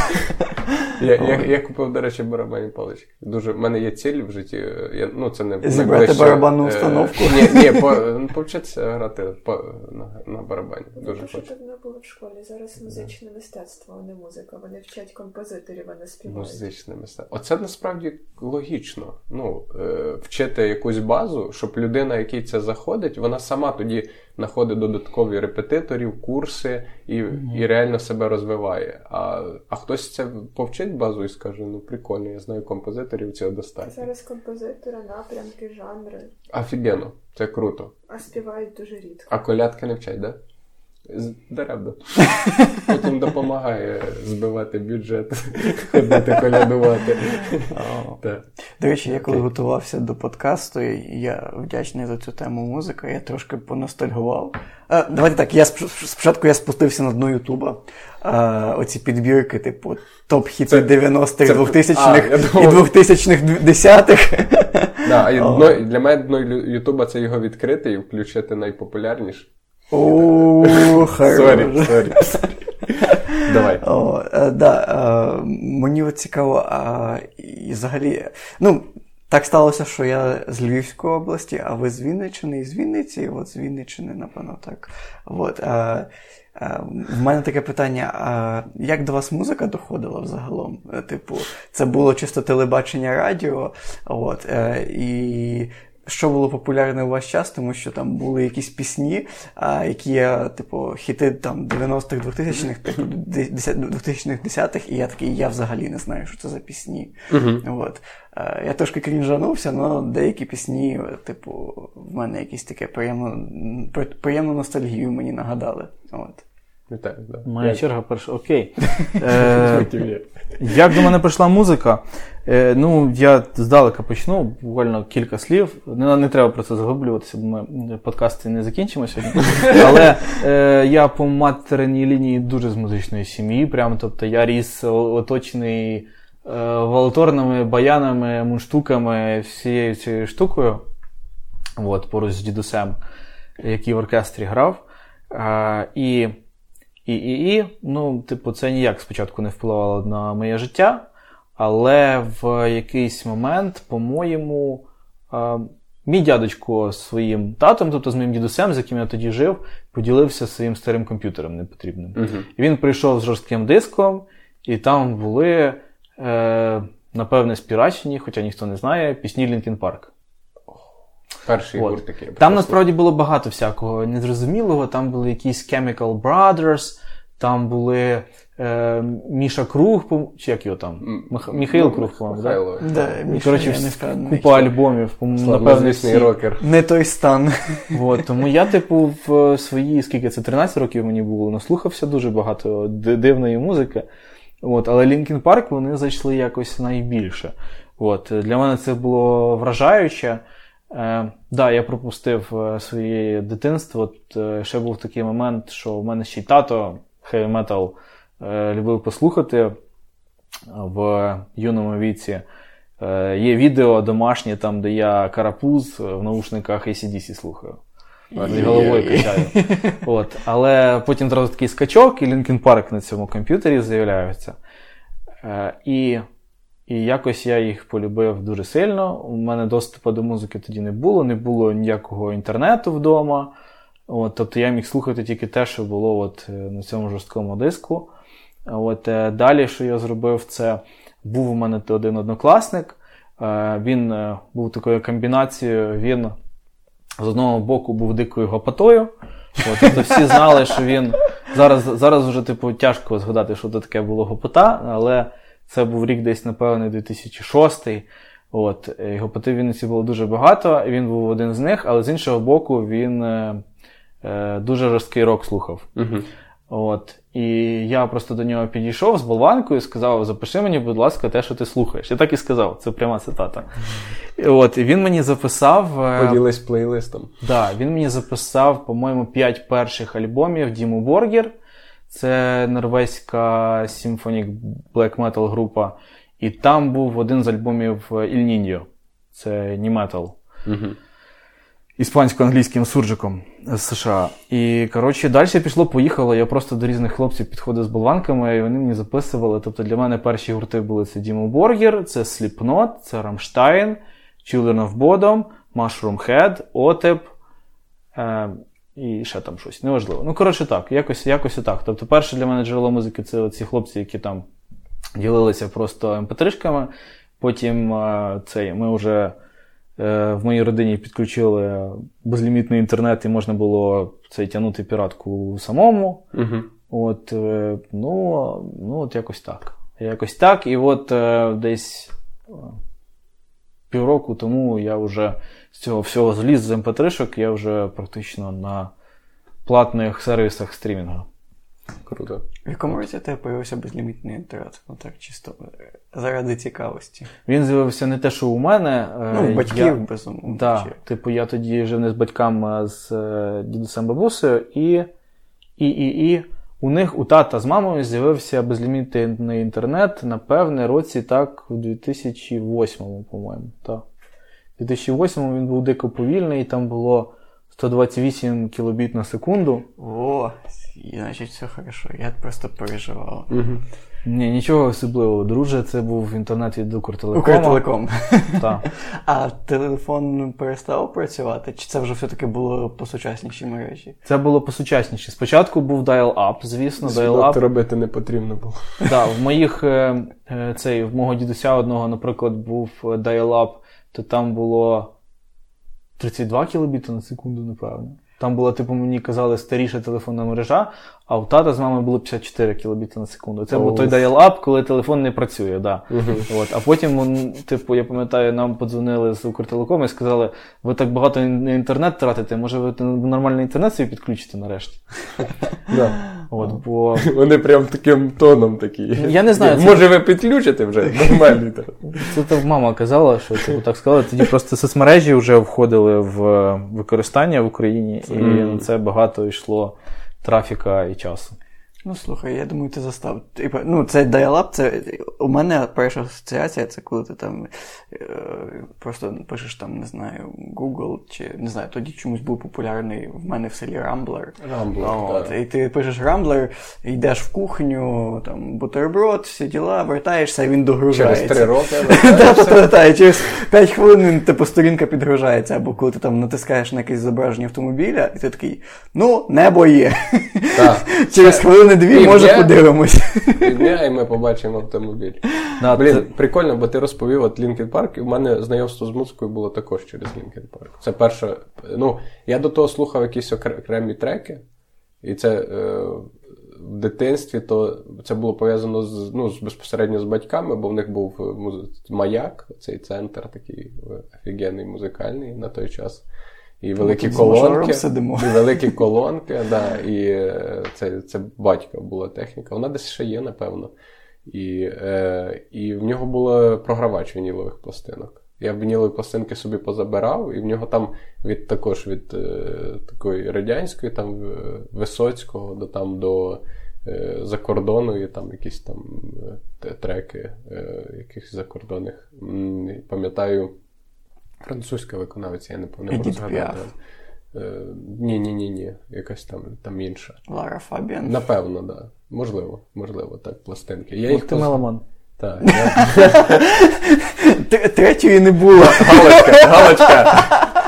Я я, я купив, до речі, барабанні палички. Дуже, В мене є ціль в житті. Я, ну, це не Зібрати найближче, барабанну е, установку. Ні, ні, по, повчитися грати по, на на барабані. Дуже хочу. Що давно було в школі. Зараз музичне мистецтво, а не музика. Вони вчать композиторів, а не співають. Музичне мистецтво. Оце насправді логічно. Ну, е, Вчити якусь базу, щоб людина, якій це заходить, вона сама тоді знаходить додаткові репетиторів, курси і і реально себе розвиває. А а хтось це повчить базу і скаже: ну прикольно, я знаю композиторів, цього достатньо. Зараз композитори, напрямки, жанри. Офігенно, це круто. А співають дуже рідко. А колядки не вчать, так? Да? Даремно. Потім допомагає збивати бюджет, ходити колядувати. До речі, я коли готувався до подкасту, я вдячний за цю тему музика, я трошки поностальгував. Давайте так, я спочатку я спустився на дно Ютуба. Оці підбірки, типу, топ-хіти 90-х, 2000-х і 2010-х. Для мене дно Ютуба це його відкрити і включити найпопулярніше. Сорі, сорі. Давай. О, е, да, е, Мені от цікаво, а і взагалі, ну, так сталося, що я з Львівської області, а ви з Вінниччини і з Вінниці, от з Вінниччини, напевно, так. От, а, а, в мене таке питання: а як до вас музика доходила взагалом? Типу, це було чисто телебачення радіо, от, е, і що було популярне у ваш час, тому що там були якісь пісні, а, які я, типу, хіти там 90-х, 2000-х, типу, 2000-х, 10-х, і я такий, я взагалі не знаю, що це за пісні. Uh-huh. От. А, я трошки крінжанувся, але деякі пісні, типу, в мене якісь таке приємну, приємну ностальгію мені нагадали. От. Вітаю, да. Моя черга перша. Окей. Е, Як до мене прийшла музика? Е, Ну, я здалека почну, буквально кілька слів. Не, не треба про це заглиблюватися, бо ми подкасти не закінчимо сьогодні. Але е, я по материнній лінії дуже з музичної сім'ї. Прямо, тобто я ріс оточений е, валторними, баянами, мунштуками, всією цією штукою. От, поруч з дідусем, який в оркестрі грав. Е, і і, і, і, ну, типу, це ніяк спочатку не впливало на моє життя, але в якийсь момент, по-моєму, мій дядечко своїм татом, тобто з моїм дідусем, з яким я тоді жив, поділився своїм старим комп'ютером непотрібним. Uh-huh. І він прийшов з жорстким диском, і там були, е, напевне, спірачені, хоча ніхто не знає, пісні Лінкін Парк. Перший гурт такий. Там насправді було багато всякого незрозумілого. Там були якісь Chemical Brothers, там були е, Міша Круг, чи як його там? Мих... Міхаїл Круг, по-моєму, да? Да, Коротше, купа альбомів, напевно, всі... рокер. Не той стан. От, тому я, типу, в свої, скільки це 13 років мені було, наслухався дуже багато дивної музики. От, Але Лінкін Парк вони зайшли якось найбільше. От, Для мене це було вражаюче. Е, да, я пропустив е, своє дитинство. От, е, Ще був такий момент, що в мене ще й тато хеві метал е, любив послухати в юному віці. Е, Є відео домашнє, там, де я карапуз в наушниках ACDC слухаю. І головою качаю. От. Але потім одразу такий скачок, і Linkin Park на цьому комп'ютері з'являються. Е, і і якось я їх полюбив дуже сильно. У мене доступу до музики тоді не було, не було ніякого інтернету вдома. От, Тобто я міг слухати тільки те, що було от, е, на цьому жорсткому диску. От, е, Далі, що я зробив, це був у мене один однокласник. Е, він був такою комбінацією, він з одного боку був дикою гопотою. От, тобто Всі знали, що він. Зараз зараз вже типу, тяжко згадати, що це таке було гопота, але це був рік десь, напевно, 2006 От, Гопоти в Вінниці було дуже багато, він був один з них, але з іншого боку, він е, дуже жорсткий рок слухав. uh От. І я просто до нього підійшов з болванкою і сказав: запиши мені, будь ласка, те, що ти слухаєш. Я так і сказав, це пряма цитата. От, І він мені записав. Е, Поділись плейлистом. Да, Він мені записав, по-моєму, п'ять перших альбомів Діму Боргер. Це норвезька симфонік black metal група. І там був один з альбомів Il Niño. Це Ні-метал. Uh-huh іспансько-англійським суржиком з США. І коротше, далі пішло-поїхало. Я просто до різних хлопців підходив з болванками, і вони мені записували. Тобто для мене перші гурти були це Дімо Боргер, це Slipknot, це Рамштайн, Children of Bodom, Mushroom Head, Отеп. І ще там щось, неважливо. Ну, коротше, так, якось якось так. Тобто, перше для мене джерело музики це ці хлопці, які там ділилися просто mp 3 Потім е, цей, ми вже е, в моїй родині підключили безлімітний інтернет, і можна було цей тягнути піратку самому. Угу. От, е, ну, ну, от якось так. Якось так. І от е, десь півроку тому я вже з цього всього зліз з mp3-шок, я вже практично на платних сервісах стрімінгу. Круто. В якому році у тебе появився безлімітний інтернет? Ну так, чисто е, заради цікавості. Він з'явився не те, що у мене. е, Ну, батьків, я... безумовно. Да, типу, я тоді жив не з батьками, а з е, дідусем бабусею, і, і, і, і у них у тата з мамою з'явився безлімітний інтернет, напевне, році так, у 2008, по-моєму. Так. У 2008 він був дико повільний, там було 128 кілобіт на секунду. О, і, значить, все хорошо. Я просто переживав. Угу. Ні, нічого особливого, друже, це був інтернет від Укртелекома. Укртелеком. Так. А телефон перестав працювати? Чи це вже все-таки було по сучаснішій мережі? Це було посучасніше. Спочатку був dial-up, звісно, dial-up. Робити не потрібно було. Так, в моїх е, е, цей, в мого дідуся одного, наприклад, був е, dial-up, то там було 32 кілобіти на секунду, напевно. Там була, типу, мені казали, старіша телефонна мережа, а у тата з мамою було 54 кілобіти на секунду. Це був той dial-up, коли телефон не працює, да. От. А потім, типу, я пам'ятаю, нам подзвонили з Укртелекому і сказали, ви так багато на інтернет тратите, може ви нормальний інтернет собі підключите нарешті. Да. От, бо Вони прям таким тоном такі. Я не знаю, це- Може, ви підключите вже нормальний телефон? Це то мама казала, що типу, так сказали. Тоді просто соцмережі вже входили в е, використання в Україні, і Мгм. на це багато йшло трафіка і часу. Ну слухай, я думаю, ти застав. Типа, ну, це dial-up, це у мене перша асоціація, це коли ти там е, просто пишеш там, не знаю, Google, чи не знаю, тоді чомусь був популярний в мене в селі Rambler. Рамблер, І ти пишеш Rambler, йдеш в кухню, там бутерброд, всі діла, вертаєшся, і він догружається. Через три роки. Через 5 хвилин типу, сторінка підгружається, або коли ти там натискаєш на якесь зображення автомобіля, і ти такий, ну, небо є. Через хвилини дві, Півдня. може, подивимось. Півдня, і ми побачимо автомобіль. Да, Блін, це- прикольно, бо ти розповів от Linkin Park, і в мене знайомство з музикою було також через Linkin Park. Це перше. Ну, я до того слухав якісь окремі треки, і це е, в дитинстві то це було пов'язано з, ну, з безпосередньо з батьками, бо в них був е, муз... маяк, цей центр такий е, офігенний музикальний на той час. І великі тут колонки. сидимо. І великі колонки, да, і е, це, це батька була техніка. Вона десь ще є, напевно. І, е, і в нього був програвач вінілових пластинок. Я вінілові пластинки собі позабирав, і в нього там від також від е, такої радянської, там е, Висоцького до там до е, закордону, і там якісь там е, треки е, якихось закордонних. Пам'ятаю, французька виконавиця, я не не можу згадати. Е, Ні, ні, ні, ні. Якась там, там інша. Лара Фабіан. Напевно, так. Да. Можливо, можливо, так, пластинки. Я їх ти поз- меломан. Так, я... Третьої не було. Галочка, галочка,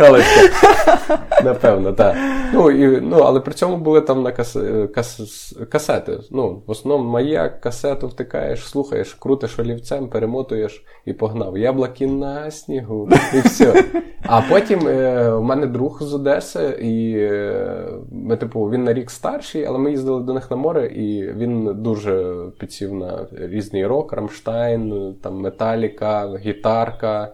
галочка. Напевно, так. Ну, і, ну, але при цьому були там на кас... кас... касети. Ну, в основному маяк, касету втикаєш, слухаєш, крутиш олівцем, перемотуєш і погнав. Яблуки на снігу, і все. А потім е, у мене друг з Одеси, і е, ми, типу, він на рік старший, але ми їздили до них на море, і він дуже підсів на різний рок, Рамштайн, там Металіка, гітарка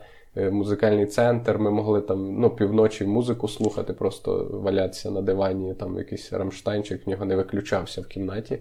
музикальний центр. Ми могли там ну, півночі музику слухати, просто валятися на дивані, там якийсь рамштайнчик, в нього не виключався в кімнаті.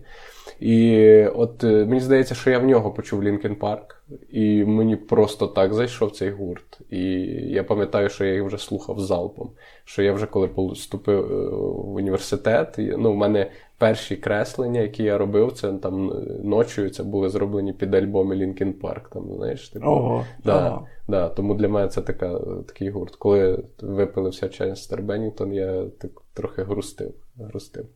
І от е, мені здається, що я в нього почув Linkin Park, і мені просто так зайшов цей гурт. І я пам'ятаю, що я їх вже слухав залпом. Що я вже коли поступив е, в університет, ну, в мене перші креслення, які я робив, це там е, ночою це були зроблені під альбоми Linkin Park. Там, знаєш, типу, Ого, Да, ого. да, тому для мене це така, такий гурт. Коли випилився Ченстер Беннінгтон, я так трохи грустив. грустив.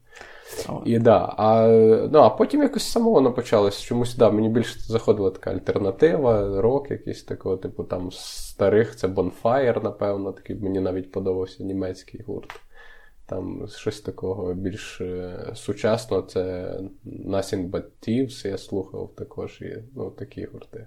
І, да, а, ну, а потім якось само воно почалось. Чомусь да, мені більше заходила така альтернатива, рок якийсь такого, типу там старих це Bonfire, напевно, такий мені навіть подобався німецький гурт. Там щось такого більш е, сучасного, це Nothing But Thieves я слухав також, і ну, такі гурти.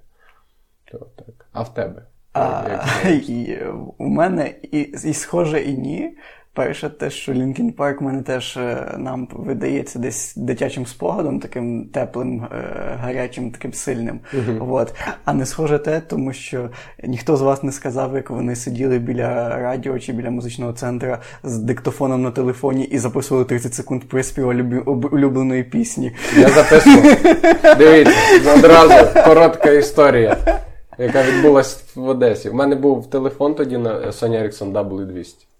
То, так. А в тебе? А, Як і, у мене і, і схоже, і ні. Перше, те, що Лінкін Парк мене теж е, нам видається десь дитячим спогадом, таким теплим, е, гарячим, таким сильним. От. А не схоже те, тому що ніхто з вас не сказав, як вони сиділи біля радіо чи біля музичного центру з диктофоном на телефоні і записували 30 секунд приспіву улюбленої пісні. Я записував. Дивіться, одразу коротка історія, яка відбулася в Одесі. У мене був телефон тоді на Sony Ericsson W200.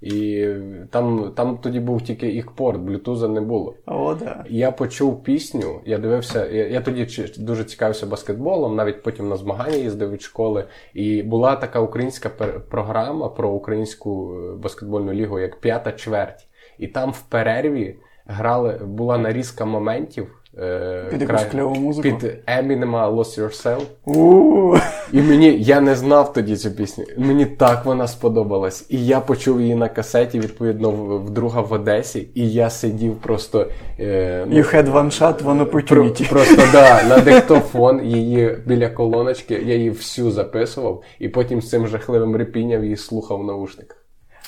І там, там тоді був тільки їх порт, блютуза не було. О, да. Я почув пісню, я дивився, я, я тоді дуже цікавився баскетболом, навіть потім на змагання їздив від школи. І була така українська пер- програма про українську е, баскетбольну лігу, як п'ята чверть. І там в перерві грали, була нарізка моментів. Е, Під якусь кльову музику? Під Eminem Lost Yourself. І мені я не знав тоді цю пісню. Мені так вона сподобалась. І я почув її на касеті, відповідно, в, в друга в Одесі, і я сидів просто. Е, ну, You had one shot, one про, opportunity. просто да, на диктофон її біля колоночки, я її всю записував, і потім з цим жахливим репінням її слухав в наушниках.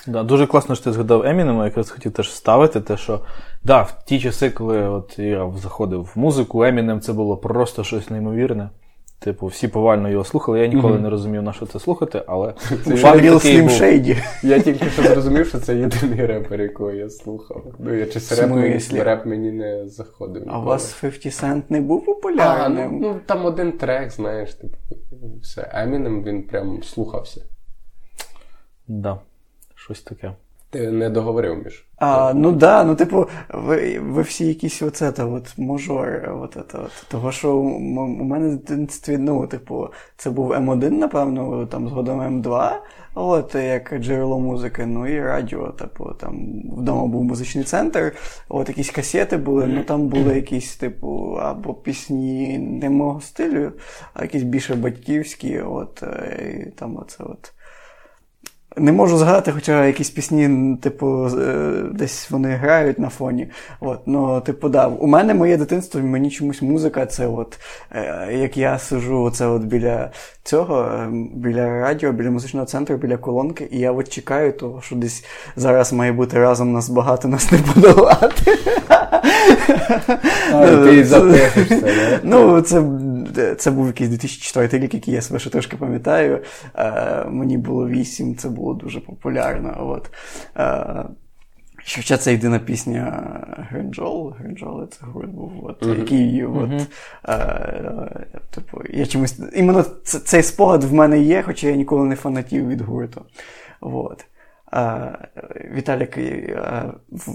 Да, дуже класно, що ти згадав Емінема, якраз хотів теж ставити те, що да, в ті часи, коли от я заходив в музику, Емінем це було просто щось неймовірне. Типу, всі повально його слухали. Я ніколи не розумів, на що це слухати, але Real такий Slim Я тільки що зрозумів, що це єдиний репер, якого я слухав. Ну, я чись реп, мені, реп мені не заходив. А у вас 50 Cent не був А, ну, популярним? ну там один трек, знаєш, типу, все. Емінем він прям слухався. Да, щось таке. Ти не договорив між. А, ну да, ну типу, ви, ви всі якісь оце та от мажори, от, от, от. Того, що у, у мене в дитинстві, ну, типу, це був М1, напевно, там згодом М2, от як джерело музики, ну і радіо, типу, там вдома був музичний центр, от якісь касети були, ну там були якісь, типу, або пісні не мого стилю, а якісь більше батьківські, от, е, і там оце от. Не можу згадати, хоча якісь пісні, типу, е, десь вони грають на фоні. От, ну, типу, да, у мене моє дитинство, мені чомусь музика, це от, е, як я сижу оце от біля цього, е, біля радіо, біля музичного центру, біля колонки, і я от чекаю того, що десь зараз має бути разом нас багато, нас не подолати. А, ти запишешся, да? Ну, це, це був якийсь 2004 рік, який я себе ще трошки пам'ятаю. Е, мені було 8, це було дуже популярно. От. Е, Хоча це єдина пісня Гринджол. Гринджол це гурт був, от, який от, е, е, типу, я чомусь. Іменно цей спогад в мене є, хоча я ніколи не фанатів від гурту. От. Е, Віталік, е,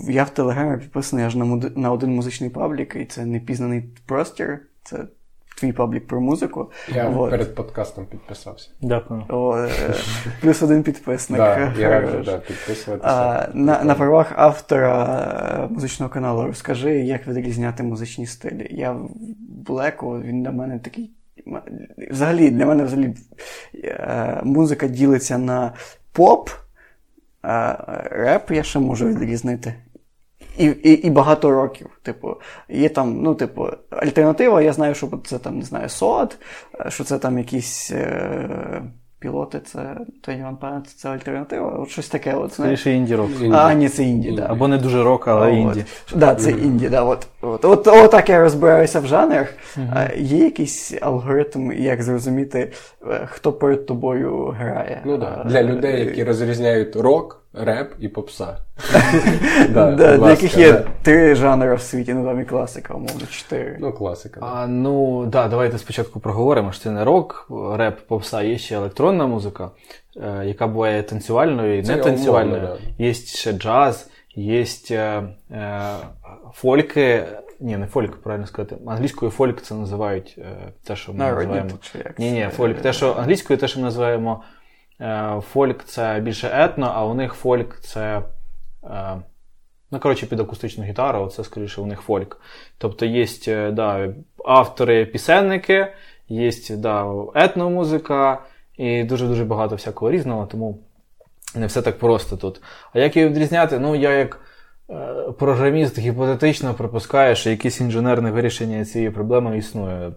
я в Телеграмі підписаний аж на, на один музичний паблік, і це непізнаний простір. Це твій паблік про музику. Я Вот. перед подкастом підписався. Дякую. О, е, плюс один підписник. Да, я раджу да, підписуватися. А, на, на правах автора е, музичного каналу розкажи, як відрізняти музичні стилі. Я в Блеку, він для мене такий. Взагалі, для мене взагалі е, музика ділиться на поп, а реп я ще можу відрізнити. І, і, і багато років. Типу, є там, ну, типу, альтернатива, я знаю, що це там, не знаю, сот, що це там якісь е, пілоти, це Іван Панець, це альтернатива. От щось таке, от. Скоріше інді-рок. А, ні, це інді, так. Да. Або не дуже рок, але інді. Так, да, це інді, да, от, от, от, от так я розбираюся в жанрах. А, є якийсь алгоритм, як зрозуміти, е, хто перед тобою грає. Ну так, А, для людей, які розрізняють рок, реп і попса. Да, для яких є три жанри в світі, ну там і класика, умовно, чотири. Ну, класика. А, ну, да, давайте спочатку проговоримо, що це не рок, реп, попса, є ще електронна музика, е, яка буває танцювальною і не танцювальною. Є ще джаз, є е, е, фольки. Ні, не фольк, правильно сказати. Англійською фольк це називають те, що ми називаємо. Ні, ні, фольк. Те, що англійською, те, що ми називаємо фольк, це більше етно, а у них фольк це. Е, ну, коротше, під акустичну гітару, це скоріше у них фольк. Тобто є е, да, автори-пісенники, є да, етномузика і дуже-дуже багато всякого різного, тому не все так просто тут. А як її відрізняти? Ну, я як е, програміст гіпотетично припускаю, що якесь інженерне вирішення цієї проблеми існує.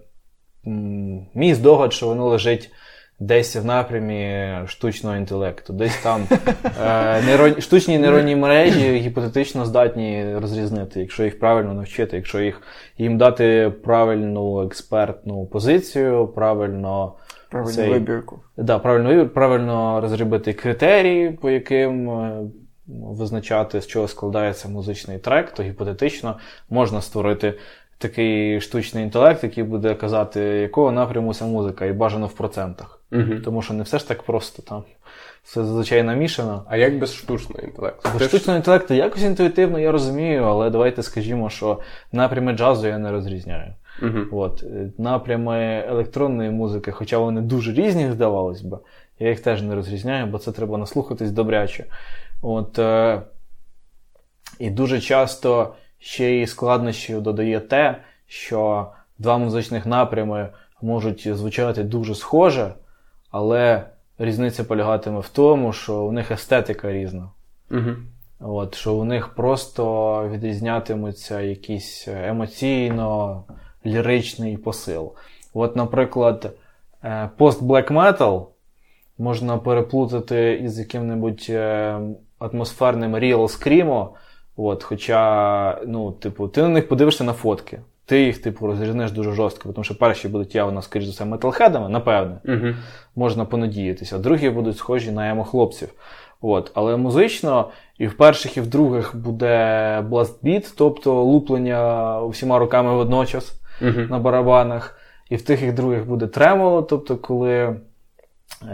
Мій здогад, що воно лежить десь в напрямі штучного інтелекту, десь там е, нейрон... штучні нейронні мережі гіпотетично здатні розрізнити, якщо їх правильно навчити, якщо їх їм дати правильну експертну позицію, правильно. Правильну цей, вибірку. Да, правильно вибір, правильно розробити критерії, по яким е, визначати, з чого складається музичний трек, то гіпотетично можна створити такий штучний інтелект, який буде казати, якого напряму ця музика, і бажано в процентах. Угу. Тому що не все ж так просто там. Все зазвичай намішано. А як без штучного інтелекту? Без штучного інтелекту якось інтуїтивно я розумію, але давайте скажімо, що напрями джазу я не розрізняю. uh От. Напрями електронної музики, хоча вони дуже різні, здавалось би, я їх теж не розрізняю, бо це треба наслухатись добряче. От, е- І дуже часто ще й складнощів додає те, що два музичних напрями можуть звучати дуже схоже, але різниця полягатиме в тому, що у них естетика різна. Угу. От, Що у них просто відрізнятимуться якийсь емоційно ліричний посил. От, наприклад, пост-блек метал можна переплутати із яким-небудь е, атмосферним Real Screamo, От, Хоча, ну, типу, ти на них подивишся на фотки. Ти їх, типу, розрізнеш дуже жорстко, тому що перші будуть явно, скоріш за все, металхедами, напевне, uh можна понадіятися, а другі будуть схожі на емо-хлопців. От. Але музично і в перших, і в других буде бластбіт, тобто луплення всіма руками водночас uh на барабанах. І в тих і в других буде тремоло, тобто, коли.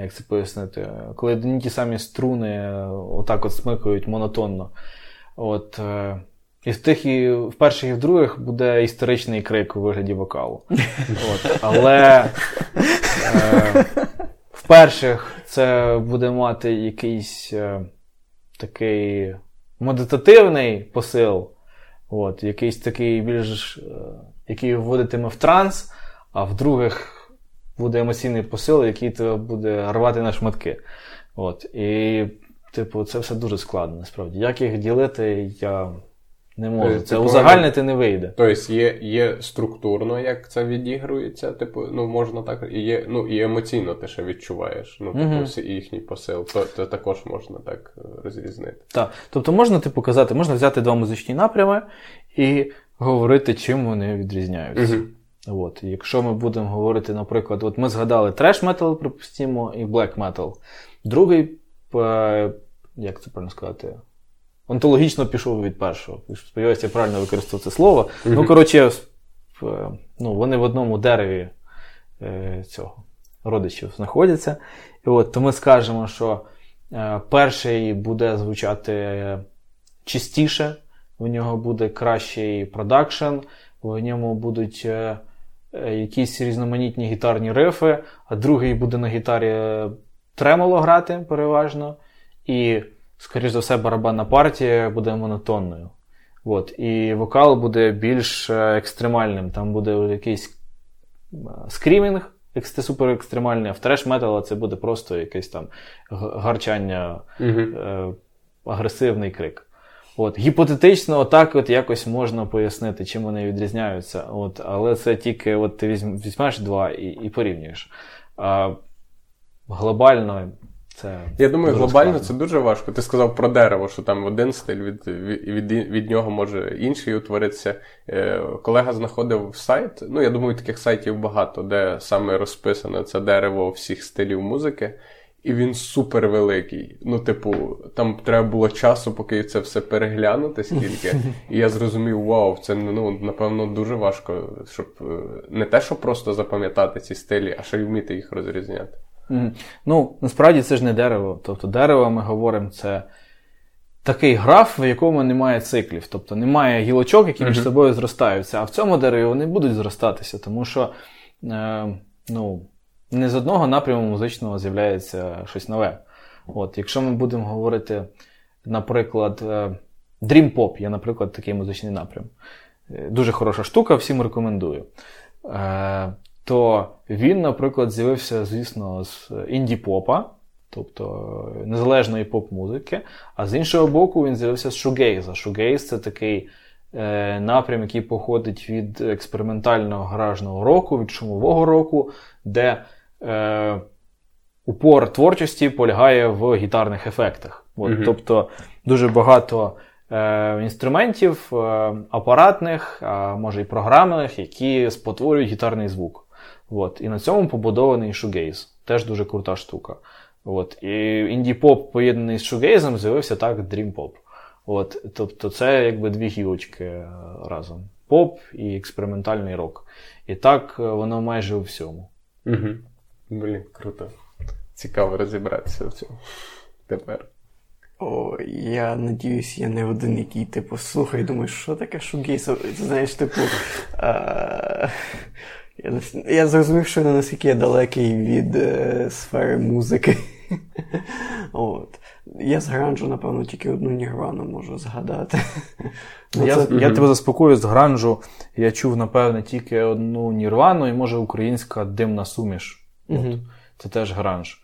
Як це пояснити, коли одні ті самі струни отак от смикають монотонно. От, е, І в тих, і в перших і в других буде історичний крик у вигляді вокалу. От, Але е, в перших це буде мати якийсь е, такий медитативний посил, от, якийсь такий більш, е, який вводитиме в транс, а в других буде емоційний посил, який тебе буде рвати на шматки. От, І Типу, це все дуже складно, насправді. Як їх ділити, я не можу. Е, це типу, узагальнити не вийде. Тобто є є структурно, як це відігрується, типу, ну можна так, і є, ну і емоційно ти ще відчуваєш. Ну, типу, їхній посил, то, то також можна так е, розрізнити. Так. Тобто можна типу казати, можна взяти два музичні напрями і говорити, чим вони відрізняються. uh От, Якщо ми будемо говорити, наприклад, от ми згадали треш метал, припустимо, і блек метал. Другий як це правильно сказати? Онтологічно пішов від першого. Сподіваюся, я правильно використав це слово. Mm-hmm. Ну, коротше, ну, вони в одному дереві е, цього родичів знаходяться. І от, То ми скажемо, що е, перший буде звучати чистіше, у нього буде кращий продакшн, в ньому будуть е, е, якісь різноманітні гітарні рифи, а другий буде на гітарі тремоло грати переважно. І скоріш за все, барабанна партія буде монотонною. От. І вокал буде більш е, екстремальним. Там буде якийсь е, скрімінг, супер екстремальний, а в треш метал це буде просто якесь там гарчання, uh агресивний крик. От. Гіпотетично, отак от якось можна пояснити, чим вони відрізняються. От. Але це тільки от ти візьмеш два і і порівнюєш. А Глобально це Я думаю, глобально складно. це дуже важко. Ти сказав про дерево, що там один стиль від від, від, нього може інший утворитися. Е, Колега знаходив сайт. Ну, я думаю, таких сайтів багато, де саме розписане це дерево всіх стилів музики. І він супер великий. Ну, типу, там треба було часу, поки це все переглянути, скільки. І я зрозумів, вау, це ну, напевно дуже важко, щоб е, не те, щоб просто запам'ятати ці стилі, а ще й вміти їх розрізняти. Ну, насправді це ж не дерево. Тобто дерево, ми говоримо, це такий граф, в якому немає циклів. Тобто немає гілочок, які між собою зростаються. А в цьому дереві вони будуть зростатися, тому що е, ну, не з одного напряму музичного з'являється щось нове. От, Якщо ми будемо говорити, наприклад, е, Dream Pop є, наприклад, такий музичний напрям. Е, дуже хороша штука, всім рекомендую. Е, то він, наприклад, з'явився, звісно, з інді-попа, тобто незалежної поп-музики, а з іншого боку, він з'явився з шугейза. Шугейз це такий е, напрям, який походить від експериментального гаражного року, від шумового року, де е, упор творчості полягає в гітарних ефектах. От, Мгм. Тобто дуже багато е, інструментів е, апаратних, а може і програмних, які спотворюють гітарний звук. От. І на цьому побудований шугейз. Теж дуже крута штука. От. І інді-поп, поєднаний з шугейзом, з'явився так Dream Pop. От. Тобто це якби дві гілочки е, разом: поп і експериментальний рок. І так е, воно майже у всьому. Угу. Блін, круто. Цікаво розібратися в цьому. Тепер. О, я надіюсь, я не один, який, типу, слухає і думає, що таке шугейс? Знаєш, типу. А... Я, я зрозумів, що не наскільки я далекий від е, сфери музики. От. Я з гранжу, напевно, тільки одну нірвану можу згадати. Ну, Я, це- я тебе заспокою з гранжу. Я чув, напевне, тільки одну Нірвану і може українська димна суміш. От. Це теж гранж.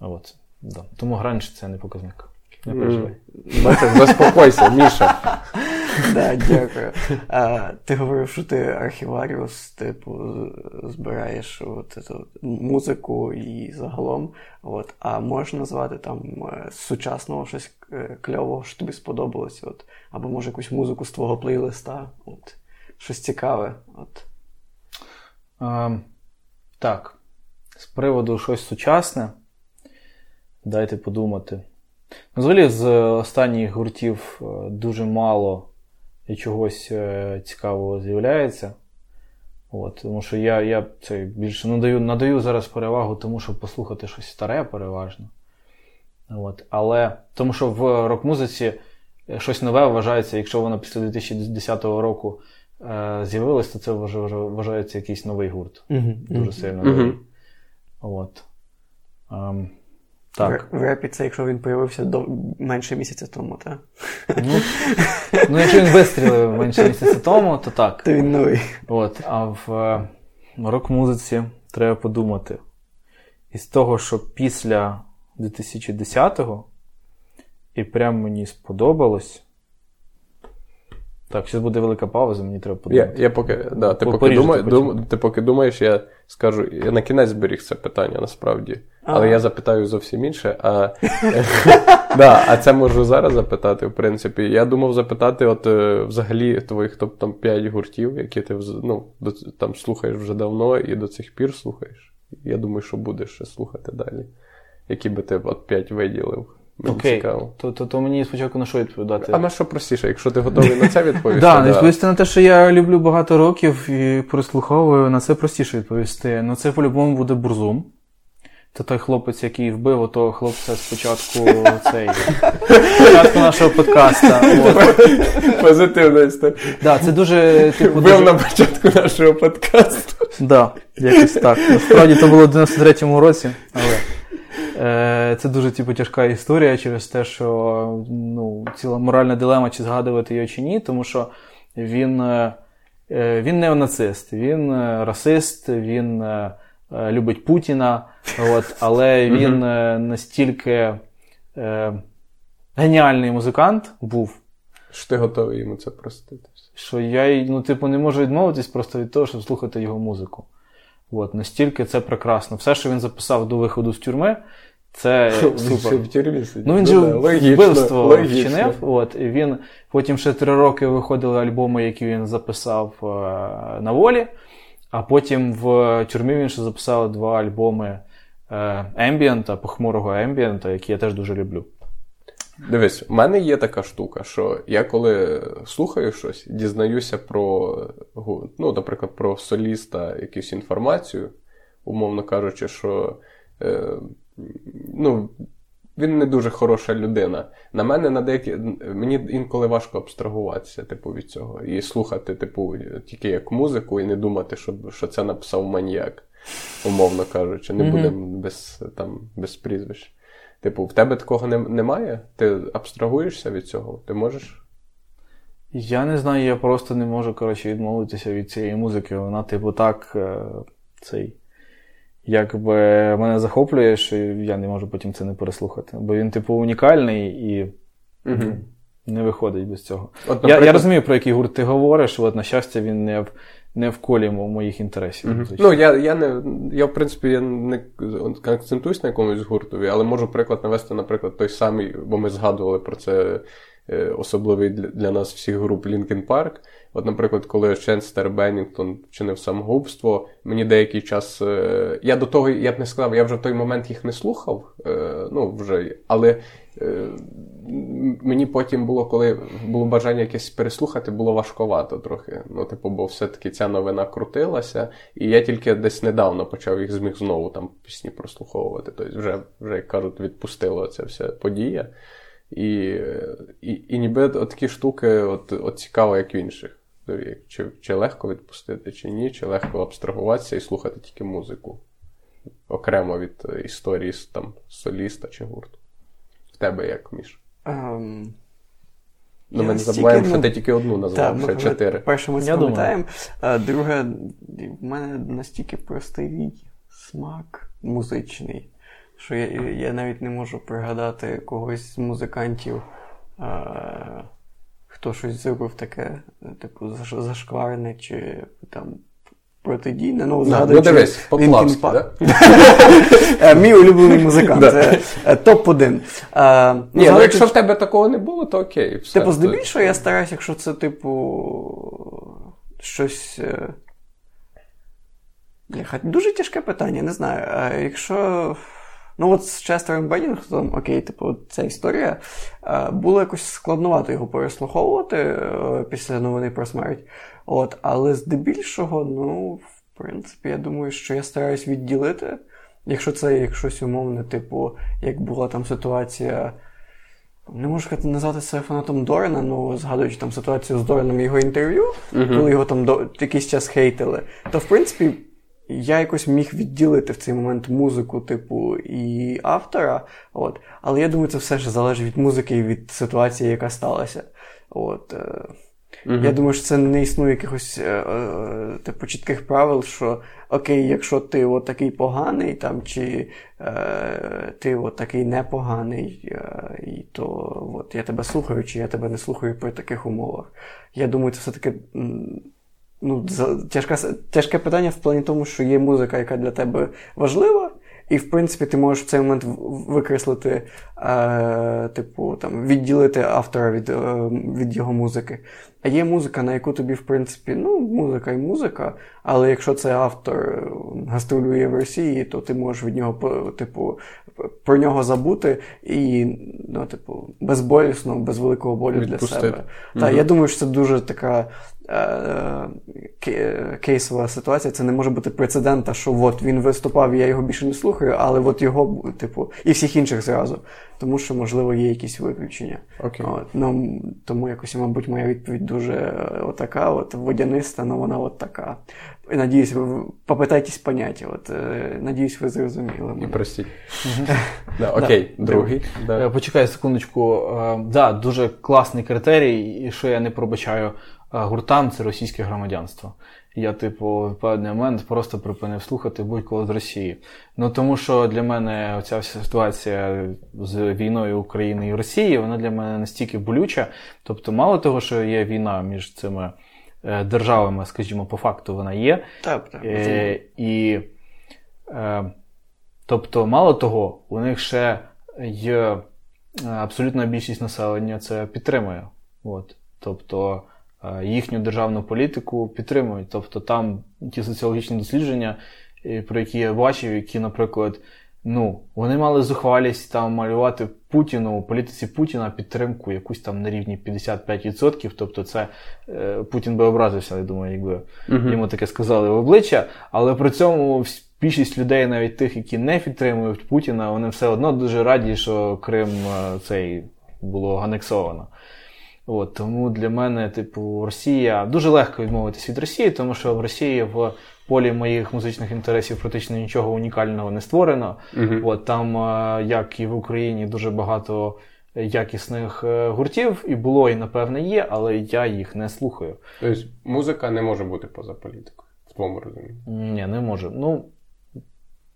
От. Да. Тому гранж це не показник. Не переживай. Бачиш, заспокойся, Міша. Да, дякую. А, ти говорив, що ти архіваріус, типу, збираєш от, от музику і загалом. От, а можеш назвати там е, сучасного щось е, кльового, що тобі сподобалось? От, або може якусь музику з твого плейлиста, от, щось цікаве. От. А, так. З приводу щось сучасне. Дайте подумати. Ну, взагалі, з останніх гуртів е, дуже мало і чогось е, цікавого з'являється. От, тому що я, я це більше надаю, надаю зараз перевагу тому, щоб послухати щось старе переважно. От, але тому що в рок-музиці е, щось нове вважається, якщо воно після 2010 року е, з'явилось, то це вваж- вваж- вважається якийсь новий гурт. Дуже сильно новий. От. Ем, так. В, репі це якщо він появився до менше місяця тому, так? Ну, ну, якщо він вистрілив менше місяця тому, то так. То він новий. От, а в е, рок-музиці треба подумати. Із того, що після 2010-го, і прям мені сподобалось. Так, зараз буде велика пауза, мені треба Я, подумати. я поки, да, ти, По- поки потім. дум, ти поки думаєш, я скажу, я на кінець зберіг це питання насправді. Але А. я запитаю зовсім інше. А, да, а це можу зараз запитати, в принципі. Я думав запитати, от е, взагалі твоїх топ там 5 гуртів, які ти ну, там слухаєш вже давно і до цих пір слухаєш. Я думаю, що будеш ще слухати далі. Які би ти от 5 виділив. Мені Окей, то, то, то мені спочатку на що відповідати? А на що простіше, якщо ти готовий на це відповісти? Да, відповісти на те, що я люблю багато років і прослуховую, на це простіше відповісти. Ну це по-любому буде Бурзум. Це той хлопець, який вбив отого хлопця спочатку цей спочатку нашого подкаста. Позитивна історія. Да, це дуже типу. Дуже... на початку нашого подкасту. Да, якось так. Насправді то було в 93-му році, але це дуже типу, тяжка історія через те, що ну, ціла моральна дилема, чи згадувати його чи ні, тому що він, е, е, він неонацист, він е, расист, він е, е, любить Путіна, от, але він е, настільки е, геніальний музикант був. Що ти готовий йому це простити? що я ну, типу, не можу відмовитись просто від того, щоб слухати його музику. От, настільки це прекрасно. Все, що він записав до виходу з тюрми, це супер. в тюрмі сидів. Ну, він же вбивство логічно. вчинив. От, і він потім ще три роки виходили альбоми, які він записав е, на волі. А потім в тюрмі він ще записав два альбоми е, ембієнта, похмурого ембієнта, які я теж дуже люблю. Дивись, у мене є така штука, що я коли слухаю щось, дізнаюся про, ну, наприклад, про соліста якусь інформацію, умовно кажучи, що е, ну, він не дуже хороша людина. На мене на деякі мені інколи важко абстрагуватися, типу, від цього. І слухати, типу, тільки як музику, і не думати, що, що це написав маніяк, умовно кажучи, не Мгм. будемо без, там, без прізвищ. Типу, в тебе такого не, немає? Ти абстрагуєшся від цього? Ти можеш? Я не знаю, я просто не можу коротше, відмовитися від цієї музики. Вона, типу, так е, цей. Якби мене захоплює, що я не можу потім це не переслухати. Бо він, типу, унікальний і Угу. не виходить без цього. От, Я, я розумію, про який гурт ти говориш. От, на щастя, він не в не в колі моїх інтересів. Mm-hmm. Ну, я я не, я, в принципі, я не акцентуюсь на якомусь гуртові, але можу приклад навести, наприклад, той самий, бо ми згадували про це е, особливий для, для нас всіх груп Linkin Park. От, наприклад, коли Ченстер Беннінгтон вчинив самогубство, мені деякий час. Е, я до того, я б не сказав, я вже в той момент їх не слухав, е, ну, вже, але е, мені потім було, коли було бажання якесь переслухати, було важковато трохи. Ну, типу, бо все-таки ця новина крутилася, і я тільки десь недавно почав їх зміг знову там пісні прослуховувати. Тобто, вже, вже як кажуть, відпустила ця вся подія. І і, і ніби такі штуки от, от цікаво, як в інших. Чи чи легко відпустити, чи ні, чи легко абстрагуватися і слухати тільки музику окремо від історії там, соліста чи гурту. В тебе як, Міш? Um, ну, Ми не забуваємо, що ти тільки одну назвав, ще чотири. Перше ми запам'ятаємо. Друге, в мене настільки простий смак музичний, що я я навіть не можу пригадати когось з музикантів. А, хто щось зробив таке, типу, зашкварене чи там протидійне. Ну, згадуючи, ну дивись, Поплавський, да? Е, мій улюблений музикант. Це е, топ-1. Ні, ну якщо в тебе такого не було, то окей. Типу, здебільшого я стараюся, якщо це, типу, щось. Е, дуже тяжке питання, не знаю. А Якщо. Ну, от з Честером Беннінгтоном, окей, типу, ця історія. Було якось складновато його переслуховувати після новини про смерть. От, Але здебільшого, ну, в принципі, я думаю, що я стараюсь відділити. Якщо це як щось умовне, типу, як була там ситуація. Не можу сказати, назвати себе фанатом Дорена, ну, згадуючи там ситуацію з Дореном його інтерв'ю, uh-huh. коли його там до якийсь час хейтили, то в принципі я якось міг відділити в цей момент музику, типу, і автора. От. Але я думаю, це все ж залежить від музики і від ситуації, яка сталася. От. Uh-huh. Я думаю, що це не існує якихось е, е, типу чітких правил, що окей, якщо ти от такий поганий, там, чи е, ти от такий непоганий, е, і то от, я тебе слухаю, чи я тебе не слухаю при таких умовах. Я думаю, це все-таки ну, тяжке, тяжке питання в плані тому, що є музика, яка для тебе важлива. І, в принципі, ти можеш в цей момент викреслити, е, типу, там, відділити автора від е, від його музики. А є музика, на яку тобі, в принципі, ну, музика і музика, але якщо цей автор е, гастролює в Росії, то ти можеш від нього, типу, про нього забути і, ну, типу, безболісно, без великого болю Відпустити. для себе. Угу. Так, я думаю, що це дуже така е, кейсова ситуація. Це не може бути прецедента, що от він виступав, і я його більше не слухаю, але от його, типу, і всіх інших зразу. Тому що, можливо, є якісь виключення. Okay. От, ну, Тому якось, мабуть, моя відповідь дуже е, отака, от водяниста, але вона от така. Надіюсь, ви попитайтесь поняття. От, е, Надіюсь, ви зрозуміли. І простіть. Окей, другий. Е, почекай секундочку. Да, Дуже класний критерій, і що я не пробачаю гуртам, це російське громадянство. Я, типу, в певний момент просто припинив слухати будь-кого з Росії. Ну тому що для мене ця ситуація з війною України і Росії, вона для мене настільки болюча. Тобто, мало того, що є війна між цими е, державами, скажімо, по факту вона є. Так, так. Е, і, е, Тобто, мало того, у них ще є е, абсолютна більшість населення це підтримує. От. Тобто їхню державну політику підтримують. Тобто там ті соціологічні дослідження, е, про які я бачив, які, наприклад, ну, вони мали зухвалість там малювати Путіну, у політиці Путіна підтримку якусь там на рівні 55%. Тобто, це е, Путін би образився, я думаю, якби uh-huh. йому таке сказали в обличчя. Але при цьому більшість людей, навіть тих, які не підтримують Путіна, вони все одно дуже раді, що Крим е, цей було анексовано. От, Тому для мене, типу, Росія дуже легко відмовитися від Росії, тому що в Росії в полі моїх музичних інтересів практично нічого унікального не створено. uh От, Там, е, як і в Україні, дуже багато якісних е, гуртів, і було, і напевне є, але я їх не слухаю. Тобто музика не може бути поза політикою, в твоєму розумінні? Ні, не може. Ну,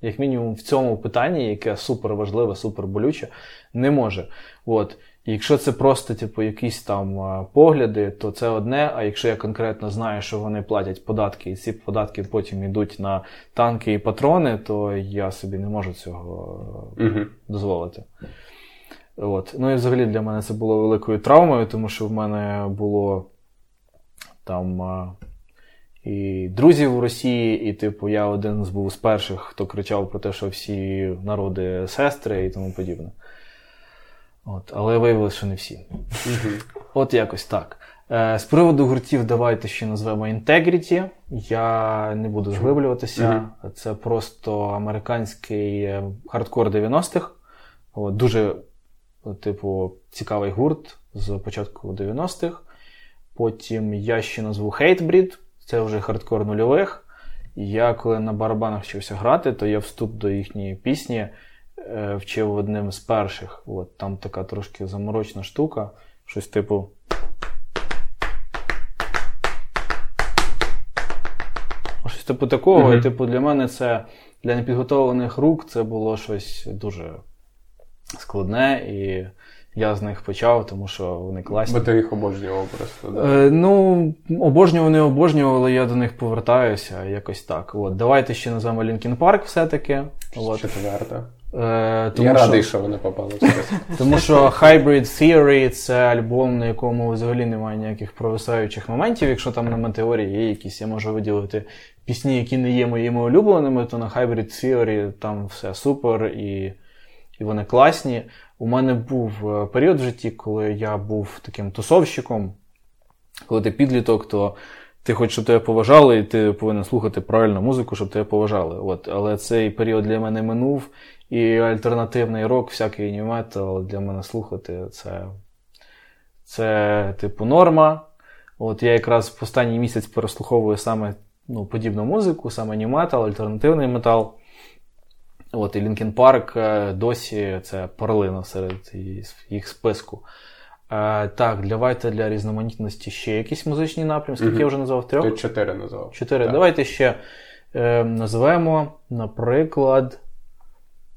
як мінімум, в цьому питанні, яке супер важливе, супер болюче, не може. От. І якщо це просто, типу, якісь там погляди, то це одне. А якщо я конкретно знаю, що вони платять податки, і ці податки потім йдуть на танки і патрони, то я собі не можу цього Угу. дозволити. От. Ну і взагалі для мене це було великою травмою, тому що в мене було там і друзів в Росії, і, типу, я один з був з перших, хто кричав про те, що всі народи сестри і тому подібне. От. Але виявилося, що не всі. От якось так. Е, з приводу гуртів, давайте ще назвемо Integrity. Я не буду зглиблюватися. Це просто американський е, хардкор 90-х. От, дуже, типу, цікавий гурт з початку 90-х. Потім я ще назву Hatebreed, це вже хардкор нульових. Я коли на барабанах вчився грати, то я вступ до їхньої пісні вчив одним з перших. От, там така трошки заморочна штука. Щось типу. Щось типу такого. Мгм. І типу для мене це для непідготовлених рук це було щось дуже складне, і я з них почав, тому що вони класні. Бо ти їх обожнював просто, да? Е, ну, обожнював, не обожнював, але я до них повертаюся якось так. От, давайте ще назвемо Linkin Park все-таки. От, Четверта. Е, тому, Я що, радий, що вони попали тому що Hybrid Theory це альбом, на якому взагалі немає ніяких провисаючих моментів. Якщо там на метеорії є якісь, я можу виділити пісні, які не є моїми улюбленими, то на Hybrid Theory там все супер і, і вони класні. У мене був е, період в житті, коли я був таким тусовщиком. Коли ти підліток, то ти хочеш, щоб тебе поважали, і ти повинен слухати правильну музику, щоб тебе поважали. От. Але цей період для мене минув, і альтернативний рок, всякий нью-метал для мене слухати це, це типу норма. От я якраз в останній місяць переслуховую саме ну, подібну музику, саме нью-метал, альтернативний метал. От, і Linkin Park е, досі це перлина серед їх списку. Е, так, давайте для різноманітності ще якісь музичні напрямки. Скільки Мгм. я вже назвав трьох? Ти чотири назвав. Чотири. Так. Давайте ще е, назвемо, наприклад.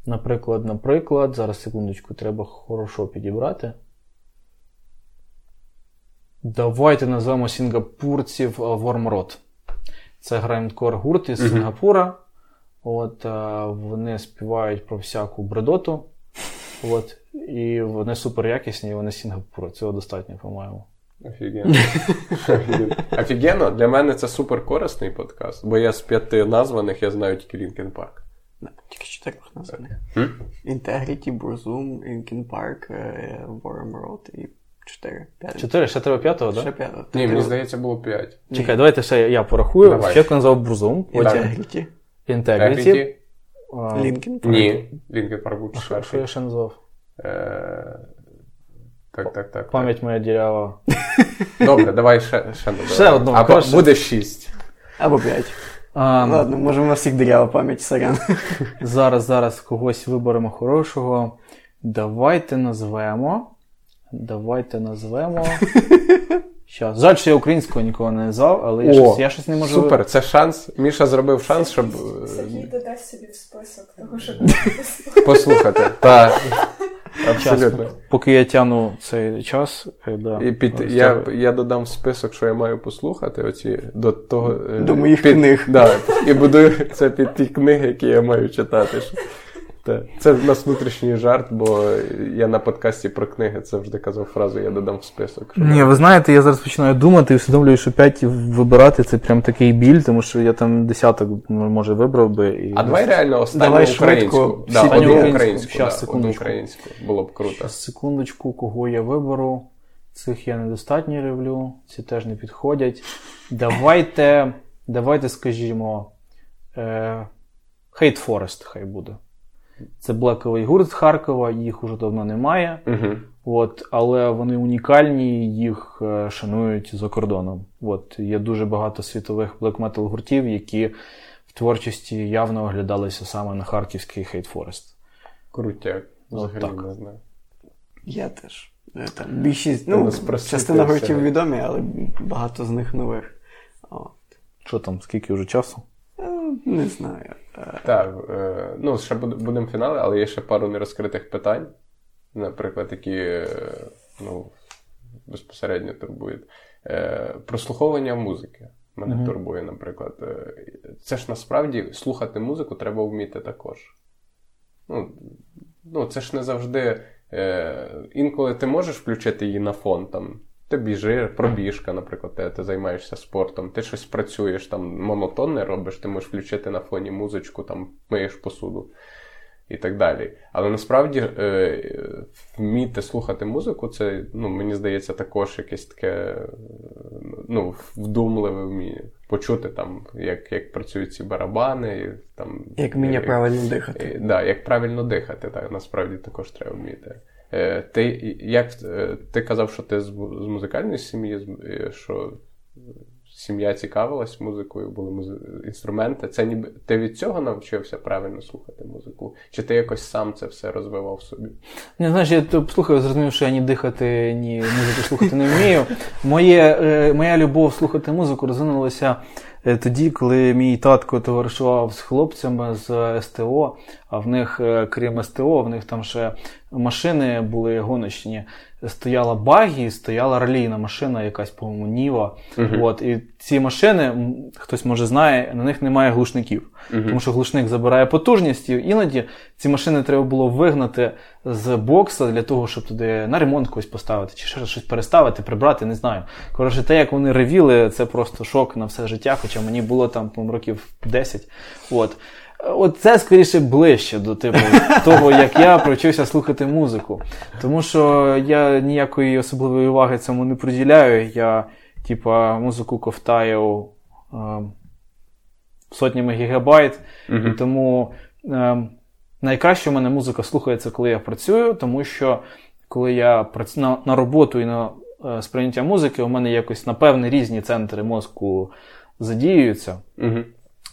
Наприклад, наприклад, зараз секундочку, треба хорошо підібрати. Давайте назвемо сінгапурців е, Вормрот. Це грайндкор гурт із. Сінгапура. От, е, вони співають про всяку бредоту. От, і вони супер якісні, і вони з Сінгапура. Цього достатньо, по-моєму. Офігенно. Офігенно. Для мене це супер корисний подкаст, бо я з п'яти названих я знаю тільки Linkin Park. Да, Тільки чотирьох названих. Integrity, Burzum, Linkin Park, е, Warm Road і чотири. П'ять. Чотири, ще треба п'ятого, так? Ще п'ятого. Ні, мені здається, було п'ять. Чекай, давайте ще я порахую. Давай. Спочатку назвав Бурзум, потім Integrity, Integrity. Linkin Park. Ні. Linkin Park був а що, я ще назвав? Е, Так, так, так. Пам'ять моя дірява. Добре, давай ще, ще. Ще одну, А буде шість. Або п'ять. А, Ладно, може, у нас всіх дирява пам'ять, сорян. Зараз, зараз когось виберемо хорошого. Давайте назвемо. Давайте назвемо. Щас. Жаль, що я українського нікого не назвав, але я, О, щось, я щось не можу. Супер, це шанс. Міша зробив шанс, щоб Сергій додасть собі в список того, що послухати. Так. Час, Абсолютно. поки я тяну цей час. е, Да, І під, я, я додам в список, що я маю послухати оці до того. е, До моїх під, книг. Да, і буду це під ті книги, які я маю читати. Це в нас внутрішній жарт, бо я на подкасті про книги це завжди казав фразу, я додам в список. що- Ні, ви знаєте, я зараз починаю думати і усвідомлюю, що 5 вибирати це прям такий біль, тому що я там десяток, ну, може, вибрав би. І... А давай реально останню Давай українську. швидко. Да, одну українську. українську, Щас, да, одну українську. Було б круто. Щас, секундочку, кого я виберу. Цих я недостатньо люблю, ці теж не підходять. Давайте, давайте скажімо, е, Hate Forest хай буде. Це блековий гурт з Харкова, їх уже давно немає. Угу. От, але вони унікальні, їх е, шанують за кордоном. От, є дуже багато світових блек-метал гуртів, які в творчості явно оглядалися саме на харківський Hate Forest. Крутяк. От Взагалі так. не знаю. Я теж. Е, Там більшість, ну, частина гуртів відомі, але багато з них нових. О, Що там, скільки вже часу? е, не знаю. Так, е, ну ще будемо фінали, але є ще пару нерозкритих питань. Наприклад, які е, ну, безпосередньо турбує. Е, Прослуховування музики мене mm-hmm. турбує, наприклад. Це ж насправді слухати музику треба вміти також. Ну, ну Це ж не завжди. Е, Інколи ти можеш включити її на фон. там, Ти біжи, пробіжка, наприклад, ти, ти займаєшся спортом, ти щось працюєш, там монотонне робиш, ти можеш включити на фоні музичку, там миєш посуду і так далі. Але насправді е, вміти слухати музику, це, ну, мені здається, також якесь таке ну, вдумливе вміння. Почути, там, як як працюють ці барабани. Там, Як вміння правильно дихати. Е, да, Як правильно дихати, так, насправді також треба вміти. Е, ти як, е, ти казав, що ти з, музикальної сім'ї, е, що сім'я цікавилась музикою, були інструменти. Це ніби ти від цього навчився правильно слухати музику? Чи ти якось сам це все розвивав собі? Не знаєш, я слухаю, зрозумів, що я ні дихати, ні музику слухати не вмію. Моє, Моя любов слухати музику розвинулася. Тоді, коли мій татко товаришував з хлопцями з СТО, а в них, крім СТО, в них там ще машини були гоночні. Стояла багі, стояла ралійна машина, якась, по-моєму, Ніва. Uh-huh. От, І ці машини, хтось може знає, на них немає глушників. Uh-huh. Тому що глушник забирає потужність, і іноді ці машини треба було вигнати з бокса для того, щоб туди на ремонт когось поставити, чи ще щось переставити, прибрати, не знаю. Коротше, те, як вони ревіли, це просто шок на все життя, хоча мені було там років 10. От. От це скоріше ближче до типу того, як я привчився слухати музику. Тому що я ніякої особливої уваги цьому не приділяю. Я, типа, музику ковтаю е, сотнями гігабайт. Mm-hmm. І тому е, найкраще в мене музика слухається, коли я працюю, тому що коли я працюю на, на роботу і на е, сприйняття музики, у мене якось напевне різні центри мозку задіюються. Mm-hmm.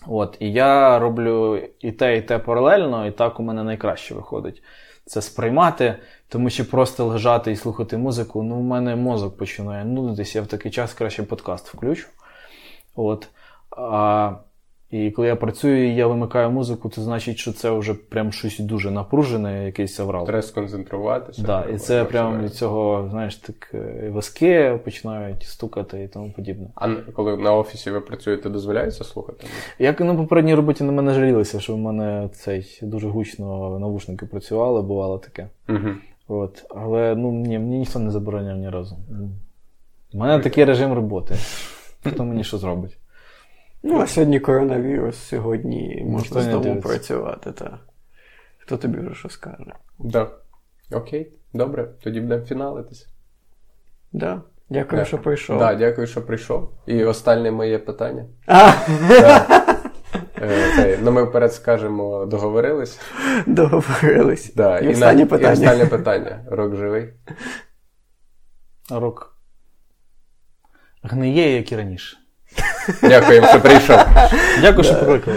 От, І я роблю і те, і те паралельно, і так у мене найкраще виходить. Це сприймати, тому що просто лежати і слухати музику, ну, у мене мозок починає нудитися, я в такий час краще подкаст включу. От. А і коли я працюю і я вимикаю музику, то значить, що це вже прям щось дуже напружене, якийсь аврал. Треба сконцентруватися. Да, І це прямо від цього, знаєш, так е, виски починають стукати і тому подібне. А коли на офісі ви працюєте, дозволяється слухати? Як на попередній роботі на мене жалілися, що в мене цей дуже гучно навушники працювали, бувало таке. Угу. От. Але ну, ні, мені ніхто не забороняв ні разу. У мене такий режим роботи. Хто мені що зробить? Ну, а сьогодні коронавірус, сьогодні можна з дому працювати, так. Хто тобі вже що скаже? Да. Окей, добре, тоді будемо фіналитися. Да. Дякую, да. що прийшов. Да, Дякую, що прийшов. І останнє моє питання. А! Е, ну, ми вперед скажемо, договорились. Договорились. Да. І, і останнє питання. І останнє питання. Рок живий. Рок гниє, як і раніше. Ďakujem, že prišiel. Ďakujem, že poklekol.